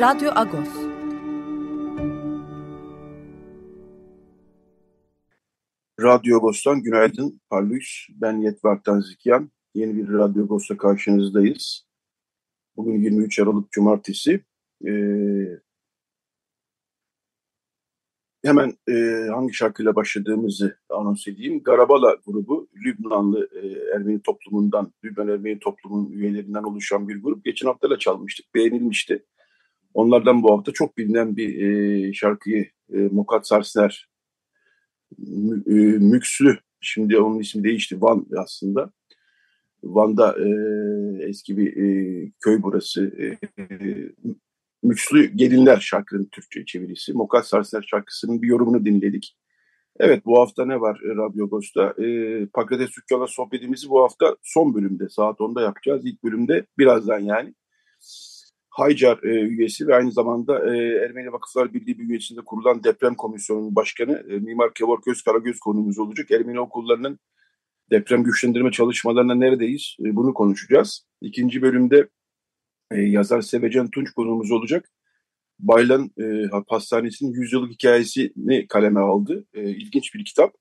Radyo Agos. Radyo Agos'tan günaydın. Parlus, ben Yetvartan Zikyan. Yeni bir Radyo Agos'ta karşınızdayız. Bugün 23 Aralık Cumartesi. Ee, hemen e, hangi şarkıyla başladığımızı anons edeyim. Garabala grubu, Lübnanlı e, Ermeni toplumundan, Lübnan Ermeni toplumunun üyelerinden oluşan bir grup. Geçen hafta da çalmıştık, beğenilmişti. Onlardan bu hafta çok bilinen bir e, şarkıyı e, Mokat Sarsner e, Mükslü, şimdi onun ismi değişti, Van aslında. Van'da e, eski bir e, köy burası. E, Mükslü Gelinler şarkının Türkçe çevirisi. Mokat Sarsner şarkısının bir yorumunu dinledik. Evet bu hafta ne var Radyo Agos'ta? E, Pakrates Dükkan'la sohbetimizi bu hafta son bölümde saat 10'da yapacağız. İlk bölümde birazdan yani. Haycar e, üyesi ve aynı zamanda e, Ermeni Vakıflar Birliği bünyesinde kurulan deprem komisyonunun başkanı e, Mimar Kevor Göz Karagöz konumuz olacak. Ermeni okullarının deprem güçlendirme çalışmalarına neredeyiz? E, bunu konuşacağız. İkinci bölümde e, yazar Sevecen Tunç konumuz olacak. Baylan e, Hastanesi'nin yüzyıllık hikayesini kaleme aldı. E, ilginç bir kitap,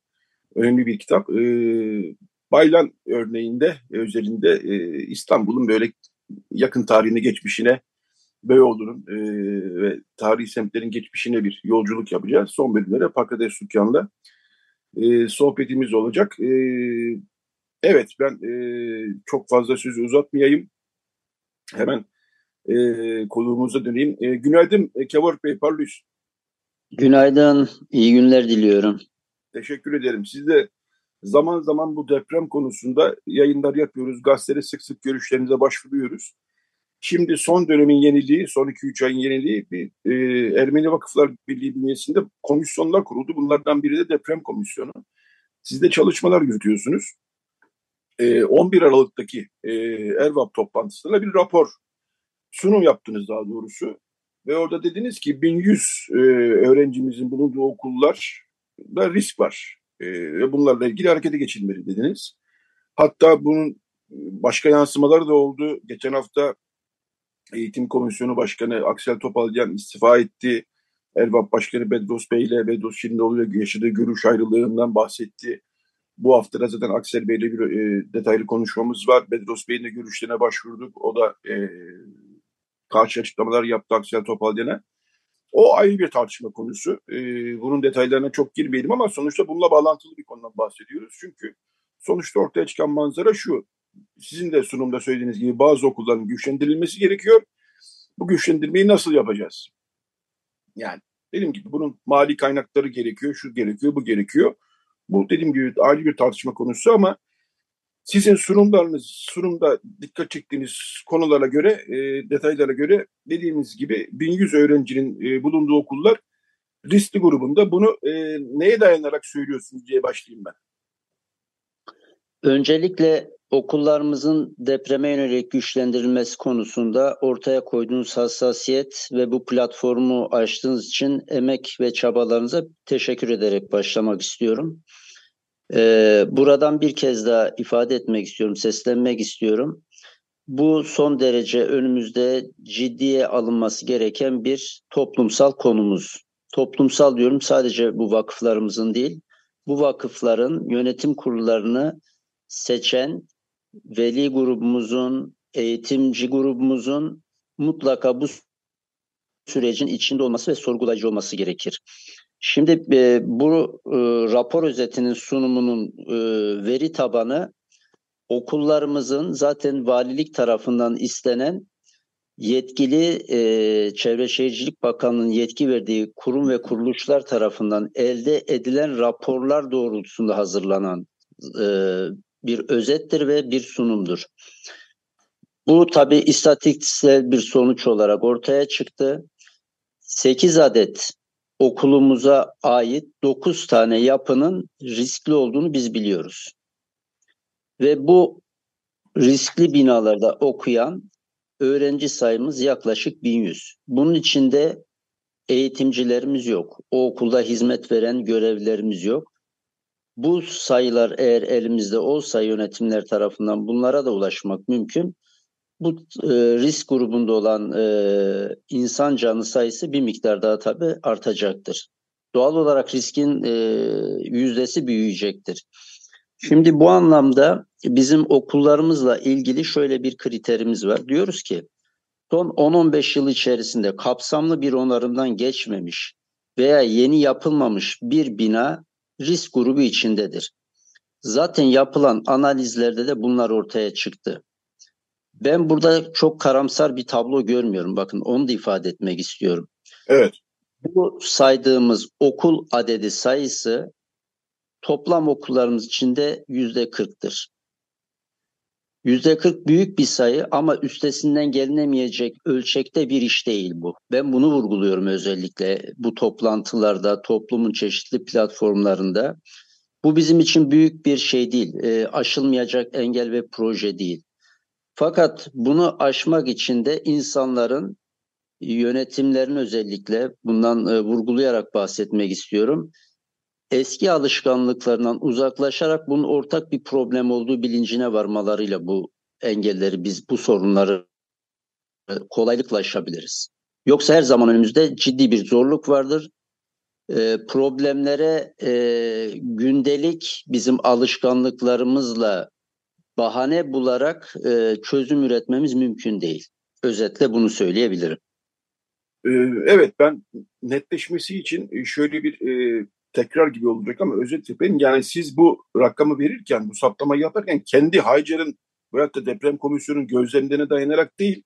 önemli bir kitap. E, Baylan örneğinde, özelinde e, İstanbul'un böyle yakın tarihine, geçmişine Beyoğlu'nun e, ve tarihi semtlerin geçmişine bir yolculuk yapacağız. Son bölümlere Pakrates Sükkan'la e, sohbetimiz olacak. E, evet ben e, çok fazla sözü uzatmayayım. Hemen e, konuğumuza döneyim. E, günaydın e, Kevork Bey, Parlus. Günaydın, iyi günler diliyorum. Teşekkür ederim. Siz de zaman zaman bu deprem konusunda yayınlar yapıyoruz. Gazetelere sık sık görüşlerinize başvuruyoruz. Şimdi son dönemin yeniliği, son 2-3 ayın yeniliği bir e, Ermeni Vakıflar Birliği bünyesinde komisyonlar kuruldu. Bunlardan biri de deprem komisyonu. Siz de çalışmalar yürütüyorsunuz. E, 11 Aralık'taki e, Ervap toplantısında bir rapor sunum yaptınız daha doğrusu. Ve orada dediniz ki 1100 e, öğrencimizin bulunduğu okullarda risk var. E, ve bunlarla ilgili harekete geçilmeli dediniz. Hatta bunun başka yansımaları da oldu. Geçen hafta Eğitim Komisyonu Başkanı Aksel Topalcan istifa etti. Ervap Başkanı Bedros Bey ile Bedros Şirindoğlu ile yaşadığı görüş ayrılığından bahsetti. Bu hafta da zaten Aksel Bey ile bir e, detaylı konuşmamız var. Bedros Bey'in de görüşlerine başvurduk. O da e, karşı açıklamalar yaptı Aksel Topalcan'a. O ayrı bir tartışma konusu. E, bunun detaylarına çok girmeyelim ama sonuçta bununla bağlantılı bir konudan bahsediyoruz. Çünkü sonuçta ortaya çıkan manzara şu sizin de sunumda söylediğiniz gibi bazı okulların güçlendirilmesi gerekiyor. Bu güçlendirmeyi nasıl yapacağız? Yani dediğim gibi bunun mali kaynakları gerekiyor, şu gerekiyor, bu gerekiyor. Bu dediğim gibi ayrı bir tartışma konusu ama sizin sunumlarınız, sunumda dikkat çektiğiniz konulara göre, e, detaylara göre dediğiniz gibi 1100 öğrencinin e, bulunduğu okullar riskli grubunda. Bunu e, neye dayanarak söylüyorsunuz diye başlayayım ben. Öncelikle okullarımızın depreme yönelik güçlendirilmesi konusunda ortaya koyduğunuz hassasiyet ve bu platformu açtığınız için emek ve çabalarınıza teşekkür ederek başlamak istiyorum. Ee, buradan bir kez daha ifade etmek istiyorum, seslenmek istiyorum. Bu son derece önümüzde ciddiye alınması gereken bir toplumsal konumuz. Toplumsal diyorum sadece bu vakıflarımızın değil, bu vakıfların yönetim kurullarını seçen veli grubumuzun, eğitimci grubumuzun mutlaka bu sürecin içinde olması ve sorgulayıcı olması gerekir. Şimdi e, bu e, rapor özetinin sunumunun e, veri tabanı okullarımızın zaten valilik tarafından istenen yetkili e, Çevre Şehircilik Bakanlığı'nın yetki verdiği kurum ve kuruluşlar tarafından elde edilen raporlar doğrultusunda hazırlanan e, bir özettir ve bir sunumdur. Bu tabi istatistiksel bir sonuç olarak ortaya çıktı. 8 adet okulumuza ait 9 tane yapının riskli olduğunu biz biliyoruz. Ve bu riskli binalarda okuyan öğrenci sayımız yaklaşık 1100. Bunun içinde eğitimcilerimiz yok. O okulda hizmet veren görevlilerimiz yok. Bu sayılar eğer elimizde olsa yönetimler tarafından bunlara da ulaşmak mümkün. Bu e, risk grubunda olan e, insan canı sayısı bir miktar daha tabii artacaktır. Doğal olarak riskin e, yüzdesi büyüyecektir. Şimdi bu anlamda bizim okullarımızla ilgili şöyle bir kriterimiz var. Diyoruz ki son 10-15 yıl içerisinde kapsamlı bir onarımdan geçmemiş veya yeni yapılmamış bir bina risk grubu içindedir. Zaten yapılan analizlerde de bunlar ortaya çıktı. Ben burada çok karamsar bir tablo görmüyorum. Bakın onu da ifade etmek istiyorum. Evet. Bu saydığımız okul adedi sayısı toplam okullarımız içinde yüzde kırktır. Yüzde kırk büyük bir sayı ama üstesinden gelinemeyecek ölçekte bir iş değil bu. Ben bunu vurguluyorum özellikle bu toplantılarda, toplumun çeşitli platformlarında. Bu bizim için büyük bir şey değil, e, aşılmayacak engel ve proje değil. Fakat bunu aşmak için de insanların yönetimlerin özellikle bundan e, vurgulayarak bahsetmek istiyorum eski alışkanlıklarından uzaklaşarak bunun ortak bir problem olduğu bilincine varmalarıyla bu engelleri biz bu sorunları e, kolaylıkla aşabiliriz. Yoksa her zaman önümüzde ciddi bir zorluk vardır. E, problemlere e, gündelik bizim alışkanlıklarımızla bahane bularak e, çözüm üretmemiz mümkün değil. Özetle bunu söyleyebilirim. E, evet ben netleşmesi için şöyle bir e, tekrar gibi olacak ama özetle ben yani siz bu rakamı verirken, bu saptamayı yaparken kendi Haycer'in veyahut da deprem komisyonunun gözlemlerine dayanarak değil,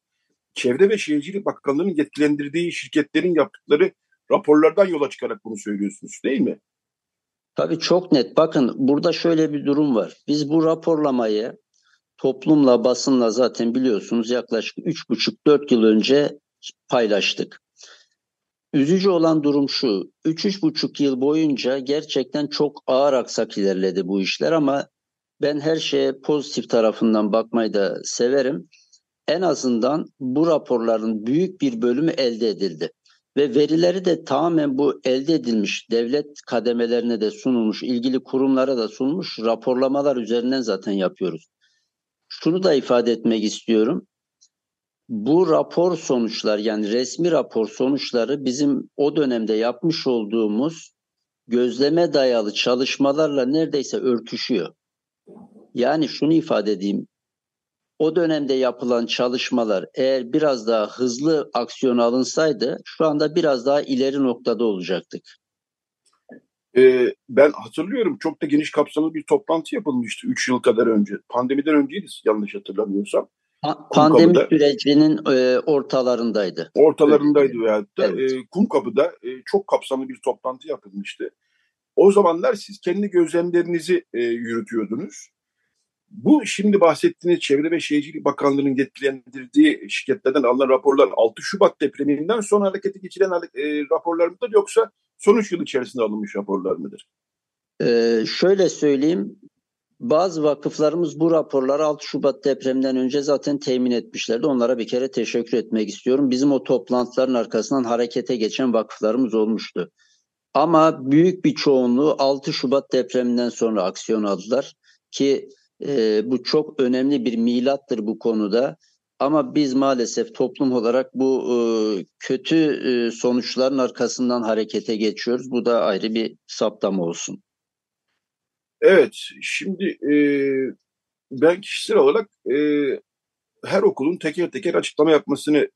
Çevre ve Şehircilik Bakanlığı'nın yetkilendirdiği şirketlerin yaptıkları raporlardan yola çıkarak bunu söylüyorsunuz değil mi? Tabii çok net. Bakın burada şöyle bir durum var. Biz bu raporlamayı toplumla, basınla zaten biliyorsunuz yaklaşık 3,5-4 yıl önce paylaştık. Üzücü olan durum şu, 3-3,5 yıl boyunca gerçekten çok ağır aksak ilerledi bu işler ama ben her şeye pozitif tarafından bakmayı da severim. En azından bu raporların büyük bir bölümü elde edildi. Ve verileri de tamamen bu elde edilmiş devlet kademelerine de sunulmuş, ilgili kurumlara da sunulmuş raporlamalar üzerinden zaten yapıyoruz. Şunu da ifade etmek istiyorum bu rapor sonuçlar yani resmi rapor sonuçları bizim o dönemde yapmış olduğumuz gözleme dayalı çalışmalarla neredeyse örtüşüyor. Yani şunu ifade edeyim. O dönemde yapılan çalışmalar eğer biraz daha hızlı aksiyon alınsaydı şu anda biraz daha ileri noktada olacaktık. Ee, ben hatırlıyorum çok da geniş kapsamlı bir toplantı yapılmıştı 3 yıl kadar önce. Pandemiden önceydi yanlış hatırlamıyorsam. Pandemi sürecinin e, ortalarındaydı. Ortalarındaydı veyahut da evet. e, Kumkapı'da e, çok kapsamlı bir toplantı yapılmıştı. O zamanlar siz kendi gözlemlerinizi e, yürütüyordunuz. Bu şimdi bahsettiğiniz Çevre ve Şehircilik Bakanlığı'nın yetkilendirdiği şirketlerden alınan raporlar 6 Şubat depreminden sonra harekete geçiren e, raporlar mıdır yoksa sonuç yıl içerisinde alınmış raporlar mıdır? Ee, şöyle söyleyeyim, bazı vakıflarımız bu raporları 6 Şubat depreminden önce zaten temin etmişlerdi. Onlara bir kere teşekkür etmek istiyorum. Bizim o toplantıların arkasından harekete geçen vakıflarımız olmuştu. Ama büyük bir çoğunluğu 6 Şubat depreminden sonra aksiyon aldılar ki e, bu çok önemli bir milattır bu konuda. Ama biz maalesef toplum olarak bu e, kötü e, sonuçların arkasından harekete geçiyoruz. Bu da ayrı bir saptama olsun. Evet, şimdi e, ben kişisel olarak e, her okulun teker teker açıklama yapmasını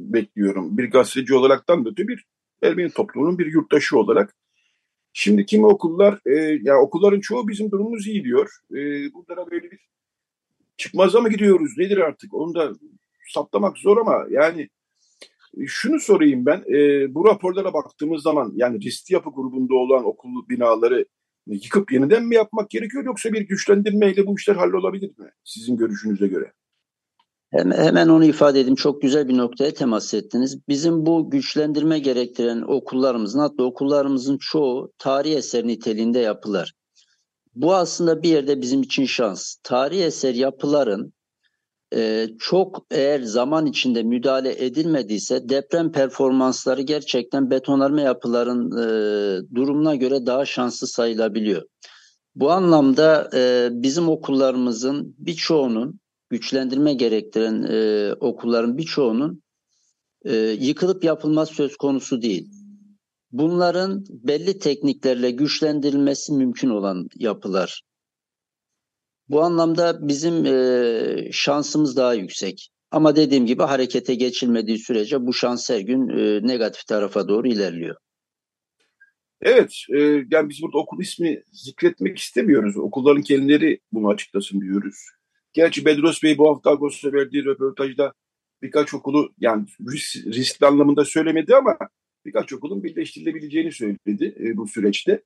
bekliyorum. Bir gazeteci olaraktan da öte bir Ermeni toplumunun bir yurttaşı olarak. Şimdi kimi okullar, e, yani okulların çoğu bizim durumumuz iyi diyor. E, bunlara böyle bir çıkmaza mı gidiyoruz nedir artık onu da saptamak zor ama yani şunu sorayım ben, e, bu raporlara baktığımız zaman yani riskli yapı grubunda olan okul binaları yıkıp yeniden mi yapmak gerekiyor yoksa bir güçlendirmeyle bu işler hallolabilir mi sizin görüşünüze göre? Hemen, onu ifade edeyim. Çok güzel bir noktaya temas ettiniz. Bizim bu güçlendirme gerektiren okullarımızın hatta okullarımızın çoğu tarih eser niteliğinde yapılar. Bu aslında bir yerde bizim için şans. Tarih eser yapıların e, çok eğer zaman içinde müdahale edilmediyse deprem performansları gerçekten betonarme yapıların e, durumuna göre daha şanslı sayılabiliyor. Bu anlamda e, bizim okullarımızın birçoğunun güçlendirme gerektiren e, okulların birçoğunun e, yıkılıp yapılması söz konusu değil. Bunların belli tekniklerle güçlendirilmesi mümkün olan yapılar. Bu anlamda bizim e, şansımız daha yüksek. Ama dediğim gibi harekete geçilmediği sürece bu şans her gün e, negatif tarafa doğru ilerliyor. Evet, e, yani biz burada okul ismi zikretmek istemiyoruz. Okulların kendileri bunu açıklasın diyoruz. Gerçi Bedros Bey bu hafta Ağustos'ta verdiği röportajda birkaç okulu yani risk, riskli anlamında söylemedi ama birkaç okulun birleştirilebileceğini söyledi e, bu süreçte.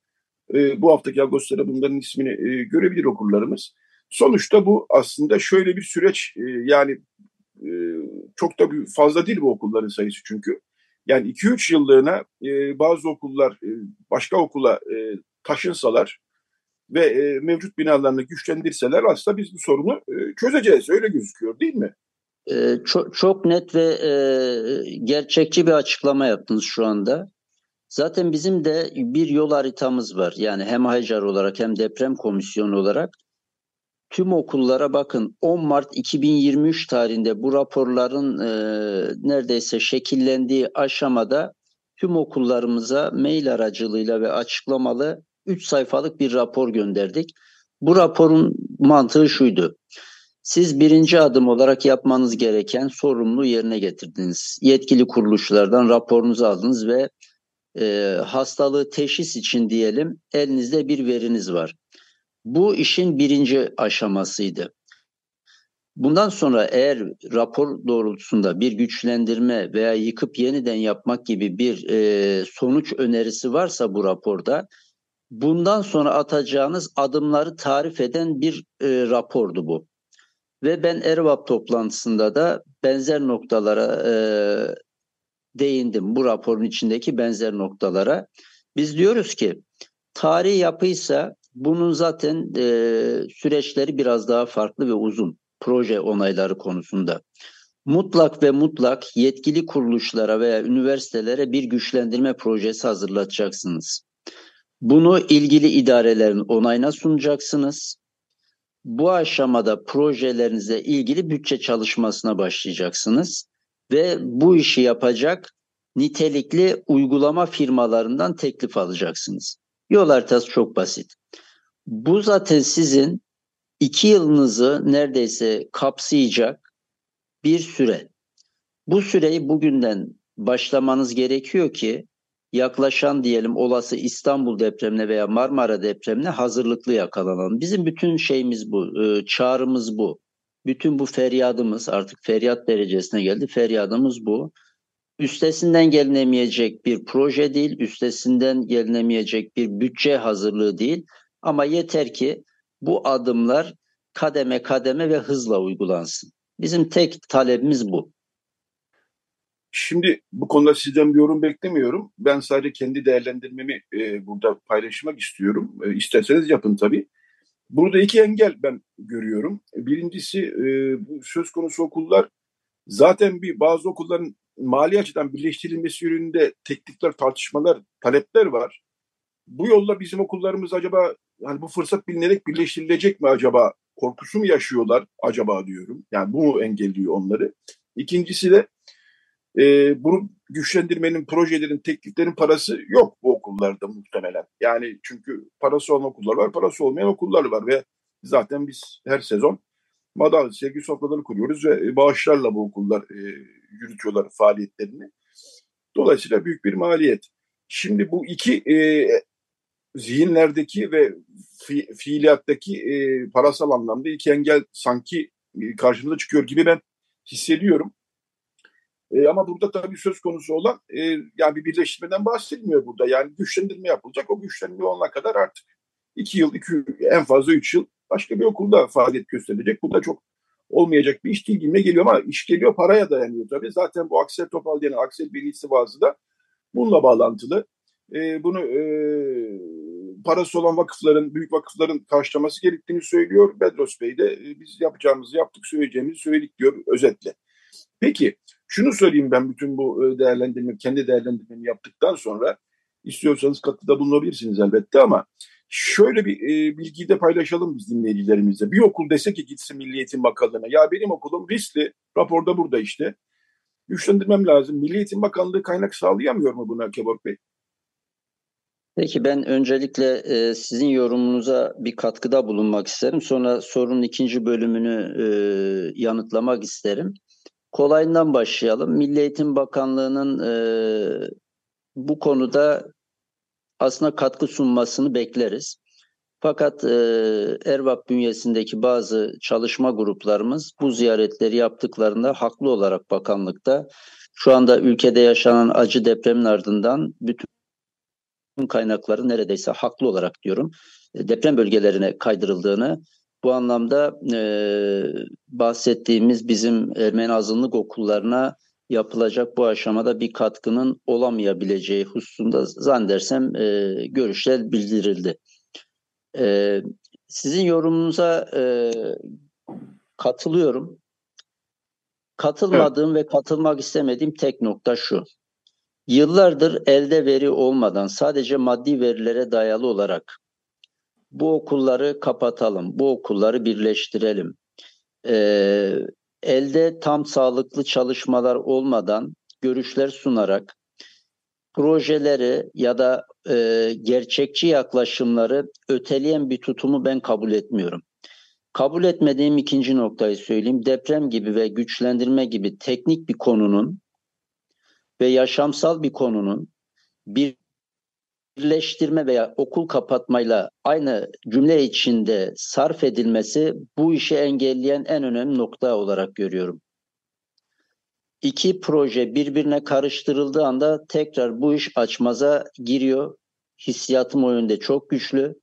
E, bu haftaki Ağustos'ta bunların ismini e, görebilir okullarımız. Sonuçta bu aslında şöyle bir süreç e, yani e, çok da fazla değil bu okulların sayısı çünkü. Yani 2-3 yıllığına e, bazı okullar başka okula taşınsalar ve mevcut binalarını güçlendirseler aslında biz bu sorunu çözeceğiz. Öyle gözüküyor değil mi? Çok, çok net ve gerçekçi bir açıklama yaptınız şu anda. Zaten bizim de bir yol haritamız var. Yani hem Haycar olarak hem deprem komisyonu olarak tüm okullara bakın 10 Mart 2023 tarihinde bu raporların e, neredeyse şekillendiği aşamada tüm okullarımıza mail aracılığıyla ve açıklamalı 3 sayfalık bir rapor gönderdik. Bu raporun mantığı şuydu. Siz birinci adım olarak yapmanız gereken sorumluluğu yerine getirdiniz. Yetkili kuruluşlardan raporunuzu aldınız ve e, hastalığı teşhis için diyelim elinizde bir veriniz var. Bu işin birinci aşamasıydı. Bundan sonra eğer rapor doğrultusunda bir güçlendirme veya yıkıp yeniden yapmak gibi bir e, sonuç önerisi varsa bu raporda bundan sonra atacağınız adımları tarif eden bir e, rapordu bu. Ve ben Ervap toplantısında da benzer noktalara e, değindim. Bu raporun içindeki benzer noktalara. Biz diyoruz ki tarih yapıysa bunun zaten e, süreçleri biraz daha farklı ve uzun proje onayları konusunda. Mutlak ve mutlak yetkili kuruluşlara veya üniversitelere bir güçlendirme projesi hazırlatacaksınız. Bunu ilgili idarelerin onayına sunacaksınız. Bu aşamada projelerinize ilgili bütçe çalışmasına başlayacaksınız ve bu işi yapacak nitelikli uygulama firmalarından teklif alacaksınız. Yol haritası çok basit. Bu zaten sizin iki yılınızı neredeyse kapsayacak bir süre. Bu süreyi bugünden başlamanız gerekiyor ki yaklaşan diyelim olası İstanbul depremine veya Marmara depremine hazırlıklı yakalanalım. Bizim bütün şeyimiz bu, e, çağrımız bu. Bütün bu feryadımız artık feryat derecesine geldi. Feryadımız bu. Üstesinden gelinemeyecek bir proje değil, üstesinden gelinemeyecek bir bütçe hazırlığı değil. Ama yeter ki bu adımlar kademe kademe ve hızla uygulansın. Bizim tek talebimiz bu. Şimdi bu konuda sizden bir yorum beklemiyorum. Ben sadece kendi değerlendirmemi e, burada paylaşmak istiyorum. E, isterseniz yapın tabii. Burada iki engel ben görüyorum. Birincisi e, bu söz konusu okullar zaten bir bazı okulların mali açıdan birleştirilmesi yönünde teknikler, tartışmalar, talepler var. Bu yolla bizim okullarımız acaba yani bu fırsat bilinerek birleştirilecek mi acaba? Korkusu mu yaşıyorlar acaba diyorum. Yani bu mu engelliyor onları? İkincisi de e, bunu güçlendirmenin, projelerin, tekliflerin parası yok bu okullarda muhtemelen. Yani çünkü parası olan okullar var, parası olmayan okullar var ve zaten biz her sezon madal sevgi sofraları kuruyoruz ve bağışlarla bu okullar e, yürütüyorlar faaliyetlerini. Dolayısıyla büyük bir maliyet. Şimdi bu iki e, zihinlerdeki ve fi, fiiliyattaki e, parasal anlamda iki engel sanki e, karşımıza çıkıyor gibi ben hissediyorum. E, ama burada tabii söz konusu olan e, yani bir birleştirmeden bahsedilmiyor burada. Yani güçlendirme yapılacak. O güçlendirme olana kadar artık iki yıl, iki, en fazla üç yıl başka bir okulda faaliyet gösterecek. Bu da çok olmayacak bir iş değil gibi geliyor ama iş geliyor paraya dayanıyor tabii. Zaten bu Aksel Topal denen Aksel Bey'in istivası da bununla bağlantılı. E, bunu e, parası olan vakıfların, büyük vakıfların karşılaması gerektiğini söylüyor. Bedros Bey de e, biz yapacağımızı yaptık, söyleyeceğimizi söyledik diyor özetle. Peki şunu söyleyeyim ben bütün bu e, değerlendirme, kendi değerlendirmemi yaptıktan sonra istiyorsanız katkıda bulunabilirsiniz elbette ama şöyle bir e, bilgiyi de paylaşalım biz dinleyicilerimizle. Bir okul dese ki gitsin Milli Eğitim Bakanlığı'na. Ya benim okulum riskli. Raporda burada işte. Güçlendirmem lazım. Milli Eğitim Bakanlığı kaynak sağlayamıyor mu buna Kebap Bey? Peki ben öncelikle e, sizin yorumunuza bir katkıda bulunmak isterim. Sonra sorunun ikinci bölümünü e, yanıtlamak isterim. Kolayından başlayalım. Milli Eğitim Bakanlığı'nın e, bu konuda aslında katkı sunmasını bekleriz. Fakat e, Ervap bünyesindeki bazı çalışma gruplarımız bu ziyaretleri yaptıklarında haklı olarak bakanlıkta şu anda ülkede yaşanan acı depremin ardından bütün kaynakları neredeyse haklı olarak diyorum e, deprem bölgelerine kaydırıldığını bu anlamda e, bahsettiğimiz bizim Ermeni azınlık okullarına yapılacak bu aşamada bir katkının olamayabileceği hususunda zannedersem e, görüşler bildirildi. E, sizin yorumunuza e, katılıyorum. Katılmadığım evet. ve katılmak istemediğim tek nokta şu. Yıllardır elde veri olmadan sadece maddi verilere dayalı olarak bu okulları kapatalım, bu okulları birleştirelim. Ee, elde tam sağlıklı çalışmalar olmadan görüşler sunarak projeleri ya da e, gerçekçi yaklaşımları öteleyen bir tutumu ben kabul etmiyorum. Kabul etmediğim ikinci noktayı söyleyeyim. Deprem gibi ve güçlendirme gibi teknik bir konunun ve yaşamsal bir konunun birleştirme veya okul kapatmayla aynı cümle içinde sarf edilmesi bu işi engelleyen en önemli nokta olarak görüyorum. İki proje birbirine karıştırıldığı anda tekrar bu iş açmaza giriyor. Hissiyatım o yönde çok güçlü.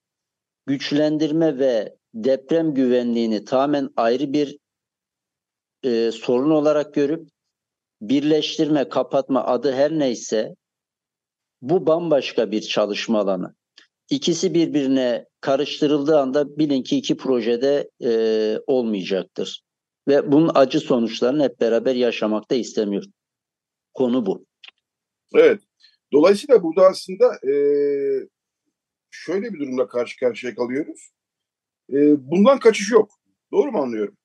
Güçlendirme ve deprem güvenliğini tamamen ayrı bir e, sorun olarak görüp birleştirme, kapatma adı her neyse bu bambaşka bir çalışma alanı. İkisi birbirine karıştırıldığı anda bilin ki iki projede e, olmayacaktır. Ve bunun acı sonuçlarını hep beraber yaşamakta istemiyor. Konu bu. Evet. Dolayısıyla burada aslında e, şöyle bir durumla karşı karşıya kalıyoruz. E, bundan kaçış yok. Doğru mu anlıyorum?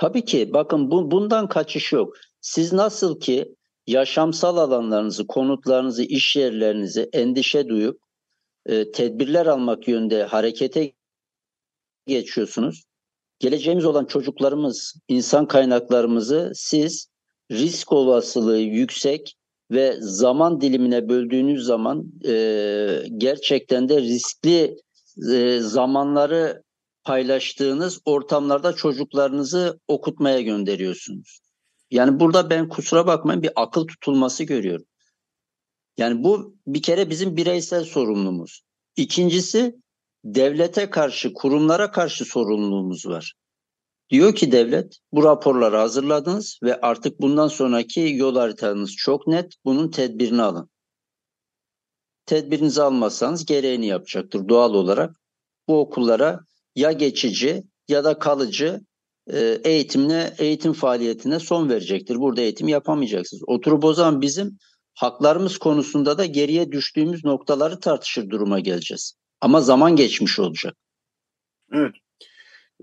Tabii ki. Bakın bu, bundan kaçış yok. Siz nasıl ki yaşamsal alanlarınızı, konutlarınızı, iş yerlerinizi endişe duyup e, tedbirler almak yönde harekete geçiyorsunuz. Geleceğimiz olan çocuklarımız, insan kaynaklarımızı siz risk olasılığı yüksek ve zaman dilimine böldüğünüz zaman e, gerçekten de riskli e, zamanları paylaştığınız ortamlarda çocuklarınızı okutmaya gönderiyorsunuz. Yani burada ben kusura bakmayın bir akıl tutulması görüyorum. Yani bu bir kere bizim bireysel sorumluluğumuz. İkincisi devlete karşı, kurumlara karşı sorumluluğumuz var. Diyor ki devlet bu raporları hazırladınız ve artık bundan sonraki yol haritanız çok net. Bunun tedbirini alın. Tedbirinizi almazsanız gereğini yapacaktır doğal olarak. Bu okullara ya geçici ya da kalıcı e, eğitimine, eğitim faaliyetine son verecektir. Burada eğitim yapamayacaksınız. Oturup o zaman bizim haklarımız konusunda da geriye düştüğümüz noktaları tartışır duruma geleceğiz. Ama zaman geçmiş olacak. Evet.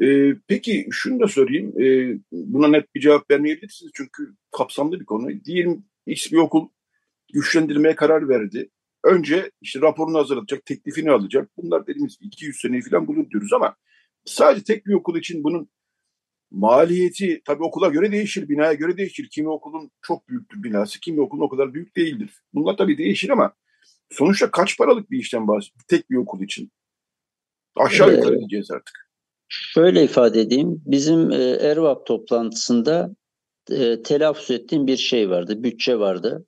Ee, peki şunu da sorayım. Ee, buna net bir cevap vermeyebilirsiniz çünkü kapsamlı bir konu. Diyelim X bir okul güçlendirmeye karar verdi. Önce işte raporunu hazırlayacak, teklifini alacak. Bunlar dediğimiz 200 seneyi falan bulur diyoruz ama sadece tek bir okul için bunun maliyeti tabii okula göre değişir, binaya göre değişir. Kimi okulun çok büyüktür binası, kimi okulun o kadar büyük değildir. Bunlar tabii değişir ama sonuçta kaç paralık bir işten bahsediyoruz tek bir okul için? Aşağı yukarı ee, diyeceğiz artık. Şöyle ifade edeyim. Bizim e, Ervap toplantısında e, telaffuz ettiğim bir şey vardı, bütçe vardı.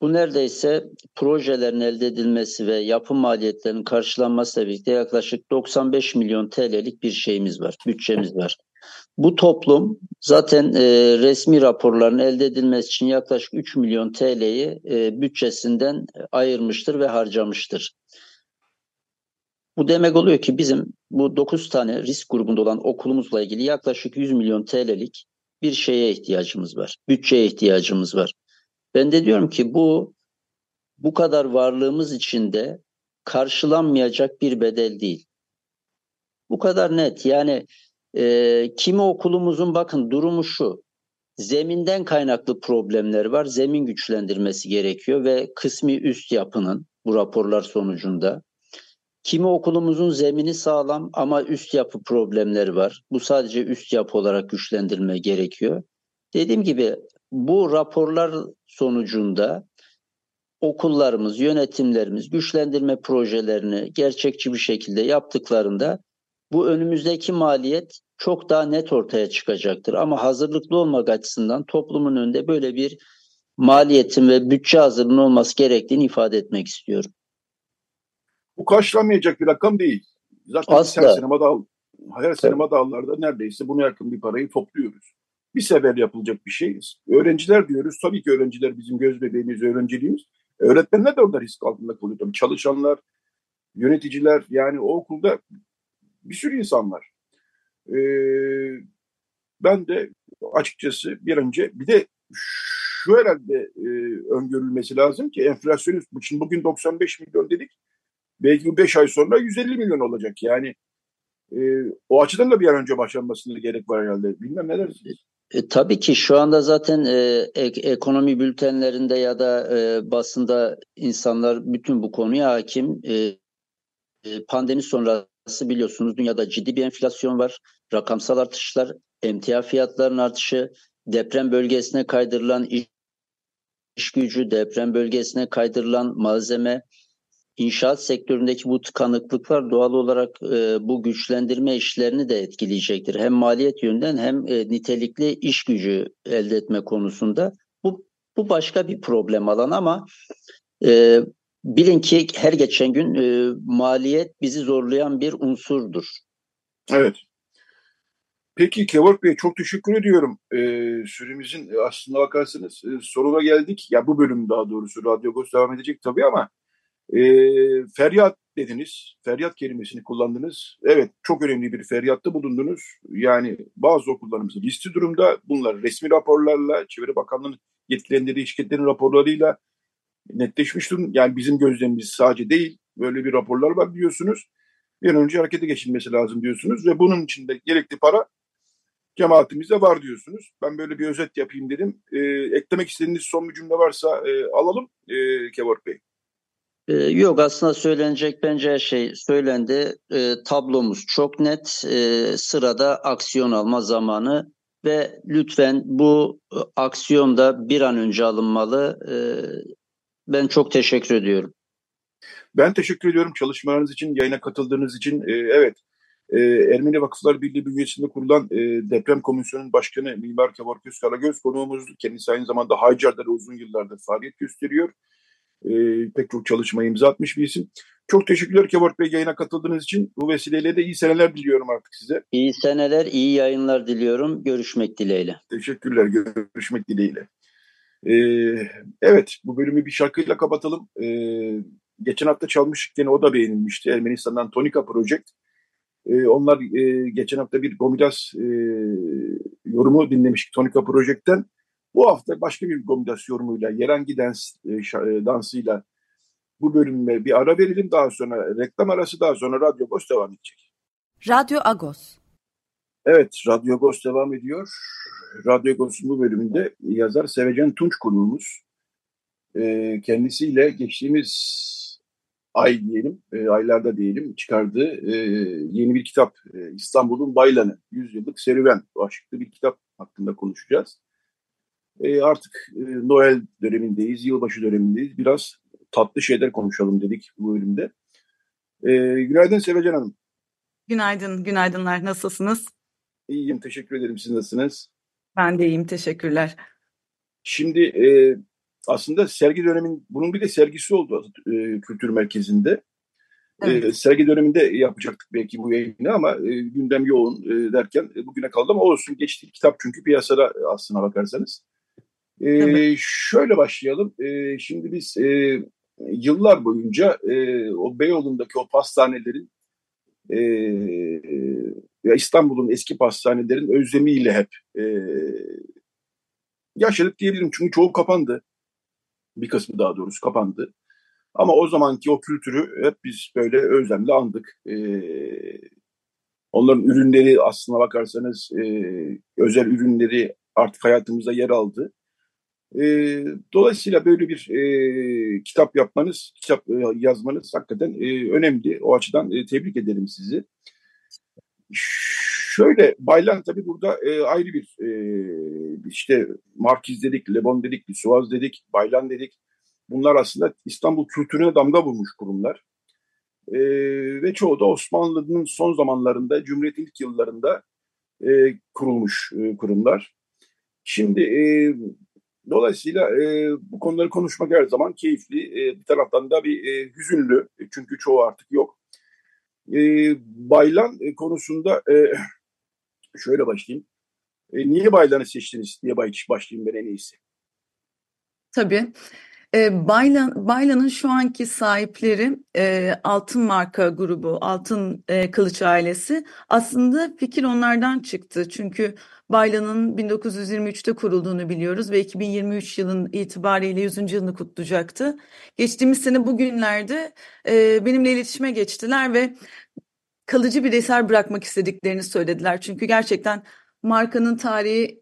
Bu neredeyse projelerin elde edilmesi ve yapım maliyetlerinin karşılanmasıyla birlikte yaklaşık 95 milyon TL'lik bir şeyimiz var, bütçemiz var. Bu toplum zaten e, resmi raporların elde edilmesi için yaklaşık 3 milyon TL'yi e, bütçesinden ayırmıştır ve harcamıştır. Bu demek oluyor ki bizim bu 9 tane risk grubunda olan okulumuzla ilgili yaklaşık 100 milyon TL'lik bir şeye ihtiyacımız var. Bütçeye ihtiyacımız var. Ben de diyorum ki bu bu kadar varlığımız içinde karşılanmayacak bir bedel değil. Bu kadar net. Yani e, kimi okulumuzun bakın durumu şu. Zeminden kaynaklı problemler var. Zemin güçlendirmesi gerekiyor ve kısmi üst yapının bu raporlar sonucunda. Kimi okulumuzun zemini sağlam ama üst yapı problemleri var. Bu sadece üst yapı olarak güçlendirme gerekiyor. Dediğim gibi bu raporlar sonucunda okullarımız, yönetimlerimiz güçlendirme projelerini gerçekçi bir şekilde yaptıklarında bu önümüzdeki maliyet çok daha net ortaya çıkacaktır. Ama hazırlıklı olmak açısından toplumun önünde böyle bir maliyetin ve bütçe hazırlığının olması gerektiğini ifade etmek istiyorum. Bu karşılanmayacak bir rakam değil. Zaten Asla. her sinema dal, her sinema dallarda neredeyse buna yakın bir parayı topluyoruz. Bir sefer yapılacak bir şey. Öğrenciler diyoruz. Tabii ki öğrenciler bizim göz bebeğimiz, öğrenciliğimiz. Öğretmenler de orada risk altında kalıyor. Tabii çalışanlar, yöneticiler yani o okulda bir sürü insan var. Ee, ben de açıkçası bir önce bir de şu herhalde e, öngörülmesi lazım ki enflasyonist şimdi bugün 95 milyon dedik belki 5 ay sonra 150 milyon olacak yani e, o açıdan da bir an önce başlanmasına gerek var herhalde bilmem ne dersiniz? E, tabii ki şu anda zaten e, ek, ekonomi bültenlerinde ya da e, basında insanlar bütün bu konuya hakim. E, e, pandemi sonrası biliyorsunuz dünyada ciddi bir enflasyon var. Rakamsal artışlar, emtia fiyatlarının artışı, deprem bölgesine kaydırılan iş, iş gücü, deprem bölgesine kaydırılan malzeme, İnşaat sektöründeki bu tıkanıklıklar doğal olarak e, bu güçlendirme işlerini de etkileyecektir. Hem maliyet yönden hem e, nitelikli iş gücü elde etme konusunda. Bu, bu başka bir problem alan ama e, bilin ki her geçen gün e, maliyet bizi zorlayan bir unsurdur. Evet. Peki Kevork Bey çok teşekkür ediyorum. Ee, süremizin aslında bakarsanız e, sonuna geldik. Ya bu bölüm daha doğrusu Radyo Ghost devam edecek tabii ama e, feryat dediniz, feryat kelimesini kullandınız. Evet, çok önemli bir feryatta bulundunuz. Yani bazı okullarımızın listi durumda. Bunlar resmi raporlarla, Çevre Bakanlığı'nın yetkilendirdiği şirketlerin raporlarıyla netleşmiş durum. Yani bizim gözlemimiz sadece değil, böyle bir raporlar var diyorsunuz. Bir önce harekete geçilmesi lazım diyorsunuz ve bunun için de gerekli para cemaatimizde var diyorsunuz. Ben böyle bir özet yapayım dedim. E, eklemek istediğiniz son bir cümle varsa e, alalım e, Kevork Bey. Ee, yok aslında söylenecek bence her şey söylendi. E, tablomuz çok net. E, sırada aksiyon alma zamanı ve lütfen bu e, aksiyonda bir an önce alınmalı. E, ben çok teşekkür ediyorum. Ben teşekkür ediyorum çalışmalarınız için, yayına katıldığınız için. E, evet, e, Ermeni Vakıflar Birliği bünyesinde kurulan e, Deprem Komisyonu'nun başkanı Mimar Kevorköz Karagöz konuğumuzdu. Kendisi aynı zamanda Haycar'da uzun yıllardır faaliyet gösteriyor e, pek çok çalışma imza atmış bir isim. Çok teşekkürler Kevork Bey yayına katıldığınız için. Bu vesileyle de iyi seneler diliyorum artık size. İyi seneler, iyi yayınlar diliyorum. Görüşmek dileğiyle. Teşekkürler, görüşmek dileğiyle. Ee, evet, bu bölümü bir şarkıyla kapatalım. Ee, geçen hafta çalmıştık yine o da beğenilmişti. Ermenistan'dan Tonika Project. Ee, onlar e, geçen hafta bir Gomidas e, yorumu dinlemiştik Tonika Project'ten. Bu hafta başka bir Gomidas yorumuyla, Yerengi dans, e, e, dansıyla bu bölüme bir ara verelim. Daha sonra reklam arası, daha sonra Radyo Agos devam edecek. Radyo Agos. Evet, Radyo Agos devam ediyor. Radyo Agos'un bu bölümünde yazar Sevecen Tunç konuğumuz. E, kendisiyle geçtiğimiz ay diyelim, aylarda diyelim çıkardığı yeni bir kitap İstanbul'un Baylanı, 100 yıllık serüven başlıklı bir kitap hakkında konuşacağız. E, artık e, Noel dönemindeyiz, yılbaşı dönemindeyiz. Biraz tatlı şeyler konuşalım dedik bu bölümde. E, günaydın Sevecen Hanım. Günaydın, günaydınlar. Nasılsınız? İyiyim, teşekkür ederim. Siz nasılsınız? Ben de iyiyim, teşekkürler. Şimdi e, aslında sergi dönemin, bunun bir de sergisi oldu e, kültür merkezinde. Evet. E, sergi döneminde yapacaktık belki bu yayını ama e, gündem yoğun e, derken e, bugüne kaldı ama olsun geçti kitap çünkü piyasada aslına bakarsanız. E. Şöyle başlayalım. E, şimdi biz e, yıllar boyunca e, o Beyoğlu'ndaki o pastanelerin e, ya İstanbul'un eski pastanelerin özlemiyle hep e, yaşadık diyebilirim. Çünkü çoğu kapandı. Bir kısmı daha doğrusu kapandı. Ama o zamanki o kültürü hep biz böyle özlemle andık. Ee, onların ürünleri aslına bakarsanız e, özel ürünleri artık hayatımızda yer aldı. E, dolayısıyla böyle bir e, kitap yapmanız, kitap e, yazmanız hakikaten e, önemli. O açıdan e, tebrik ederim sizi. Şöyle Baylan tabii burada e, ayrı bir e, işte Markiz dedik, Lebon dedik, Suaz dedik, Baylan dedik. Bunlar aslında İstanbul kültürüne damga vurmuş kurumlar. E, ve çoğu da Osmanlı'nın son zamanlarında, Cumhuriyet'in ilk yıllarında e, kurulmuş e, kurumlar. Şimdi e, dolayısıyla e, bu konuları konuşmak her zaman keyifli. E, bir taraftan da bir e, hüzünlü çünkü çoğu artık yok. E, Baylan konusunda e, şöyle başlayayım. E, niye Baylan'ı seçtiniz diye başlayayım ben en iyisi. Tabii. E, Baylan, Baylan'ın şu anki sahipleri e, Altın Marka grubu, Altın e, Kılıç ailesi aslında fikir onlardan çıktı. Çünkü Baylan'ın 1923'te kurulduğunu biliyoruz ve 2023 yılın itibariyle 100. yılını kutlayacaktı. Geçtiğimiz sene bugünlerde e, benimle iletişime geçtiler ve kalıcı bir eser bırakmak istediklerini söylediler. Çünkü gerçekten markanın tarihi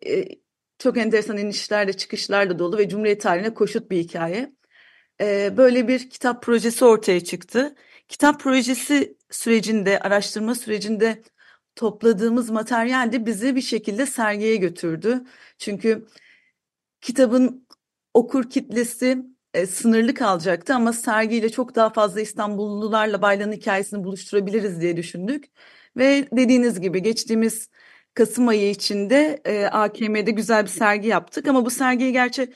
çok enteresan inişlerle çıkışlarla dolu ve Cumhuriyet tarihine koşut bir hikaye. Ee, böyle bir kitap projesi ortaya çıktı. Kitap projesi sürecinde, araştırma sürecinde topladığımız materyal de bizi bir şekilde sergiye götürdü. Çünkü kitabın okur kitlesi e, sınırlı kalacaktı ama sergiyle çok daha fazla İstanbullularla Baylan'ın hikayesini buluşturabiliriz diye düşündük. Ve dediğiniz gibi geçtiğimiz Kasım ayı içinde e, AKM'de güzel bir sergi yaptık ama bu sergiyi gerçi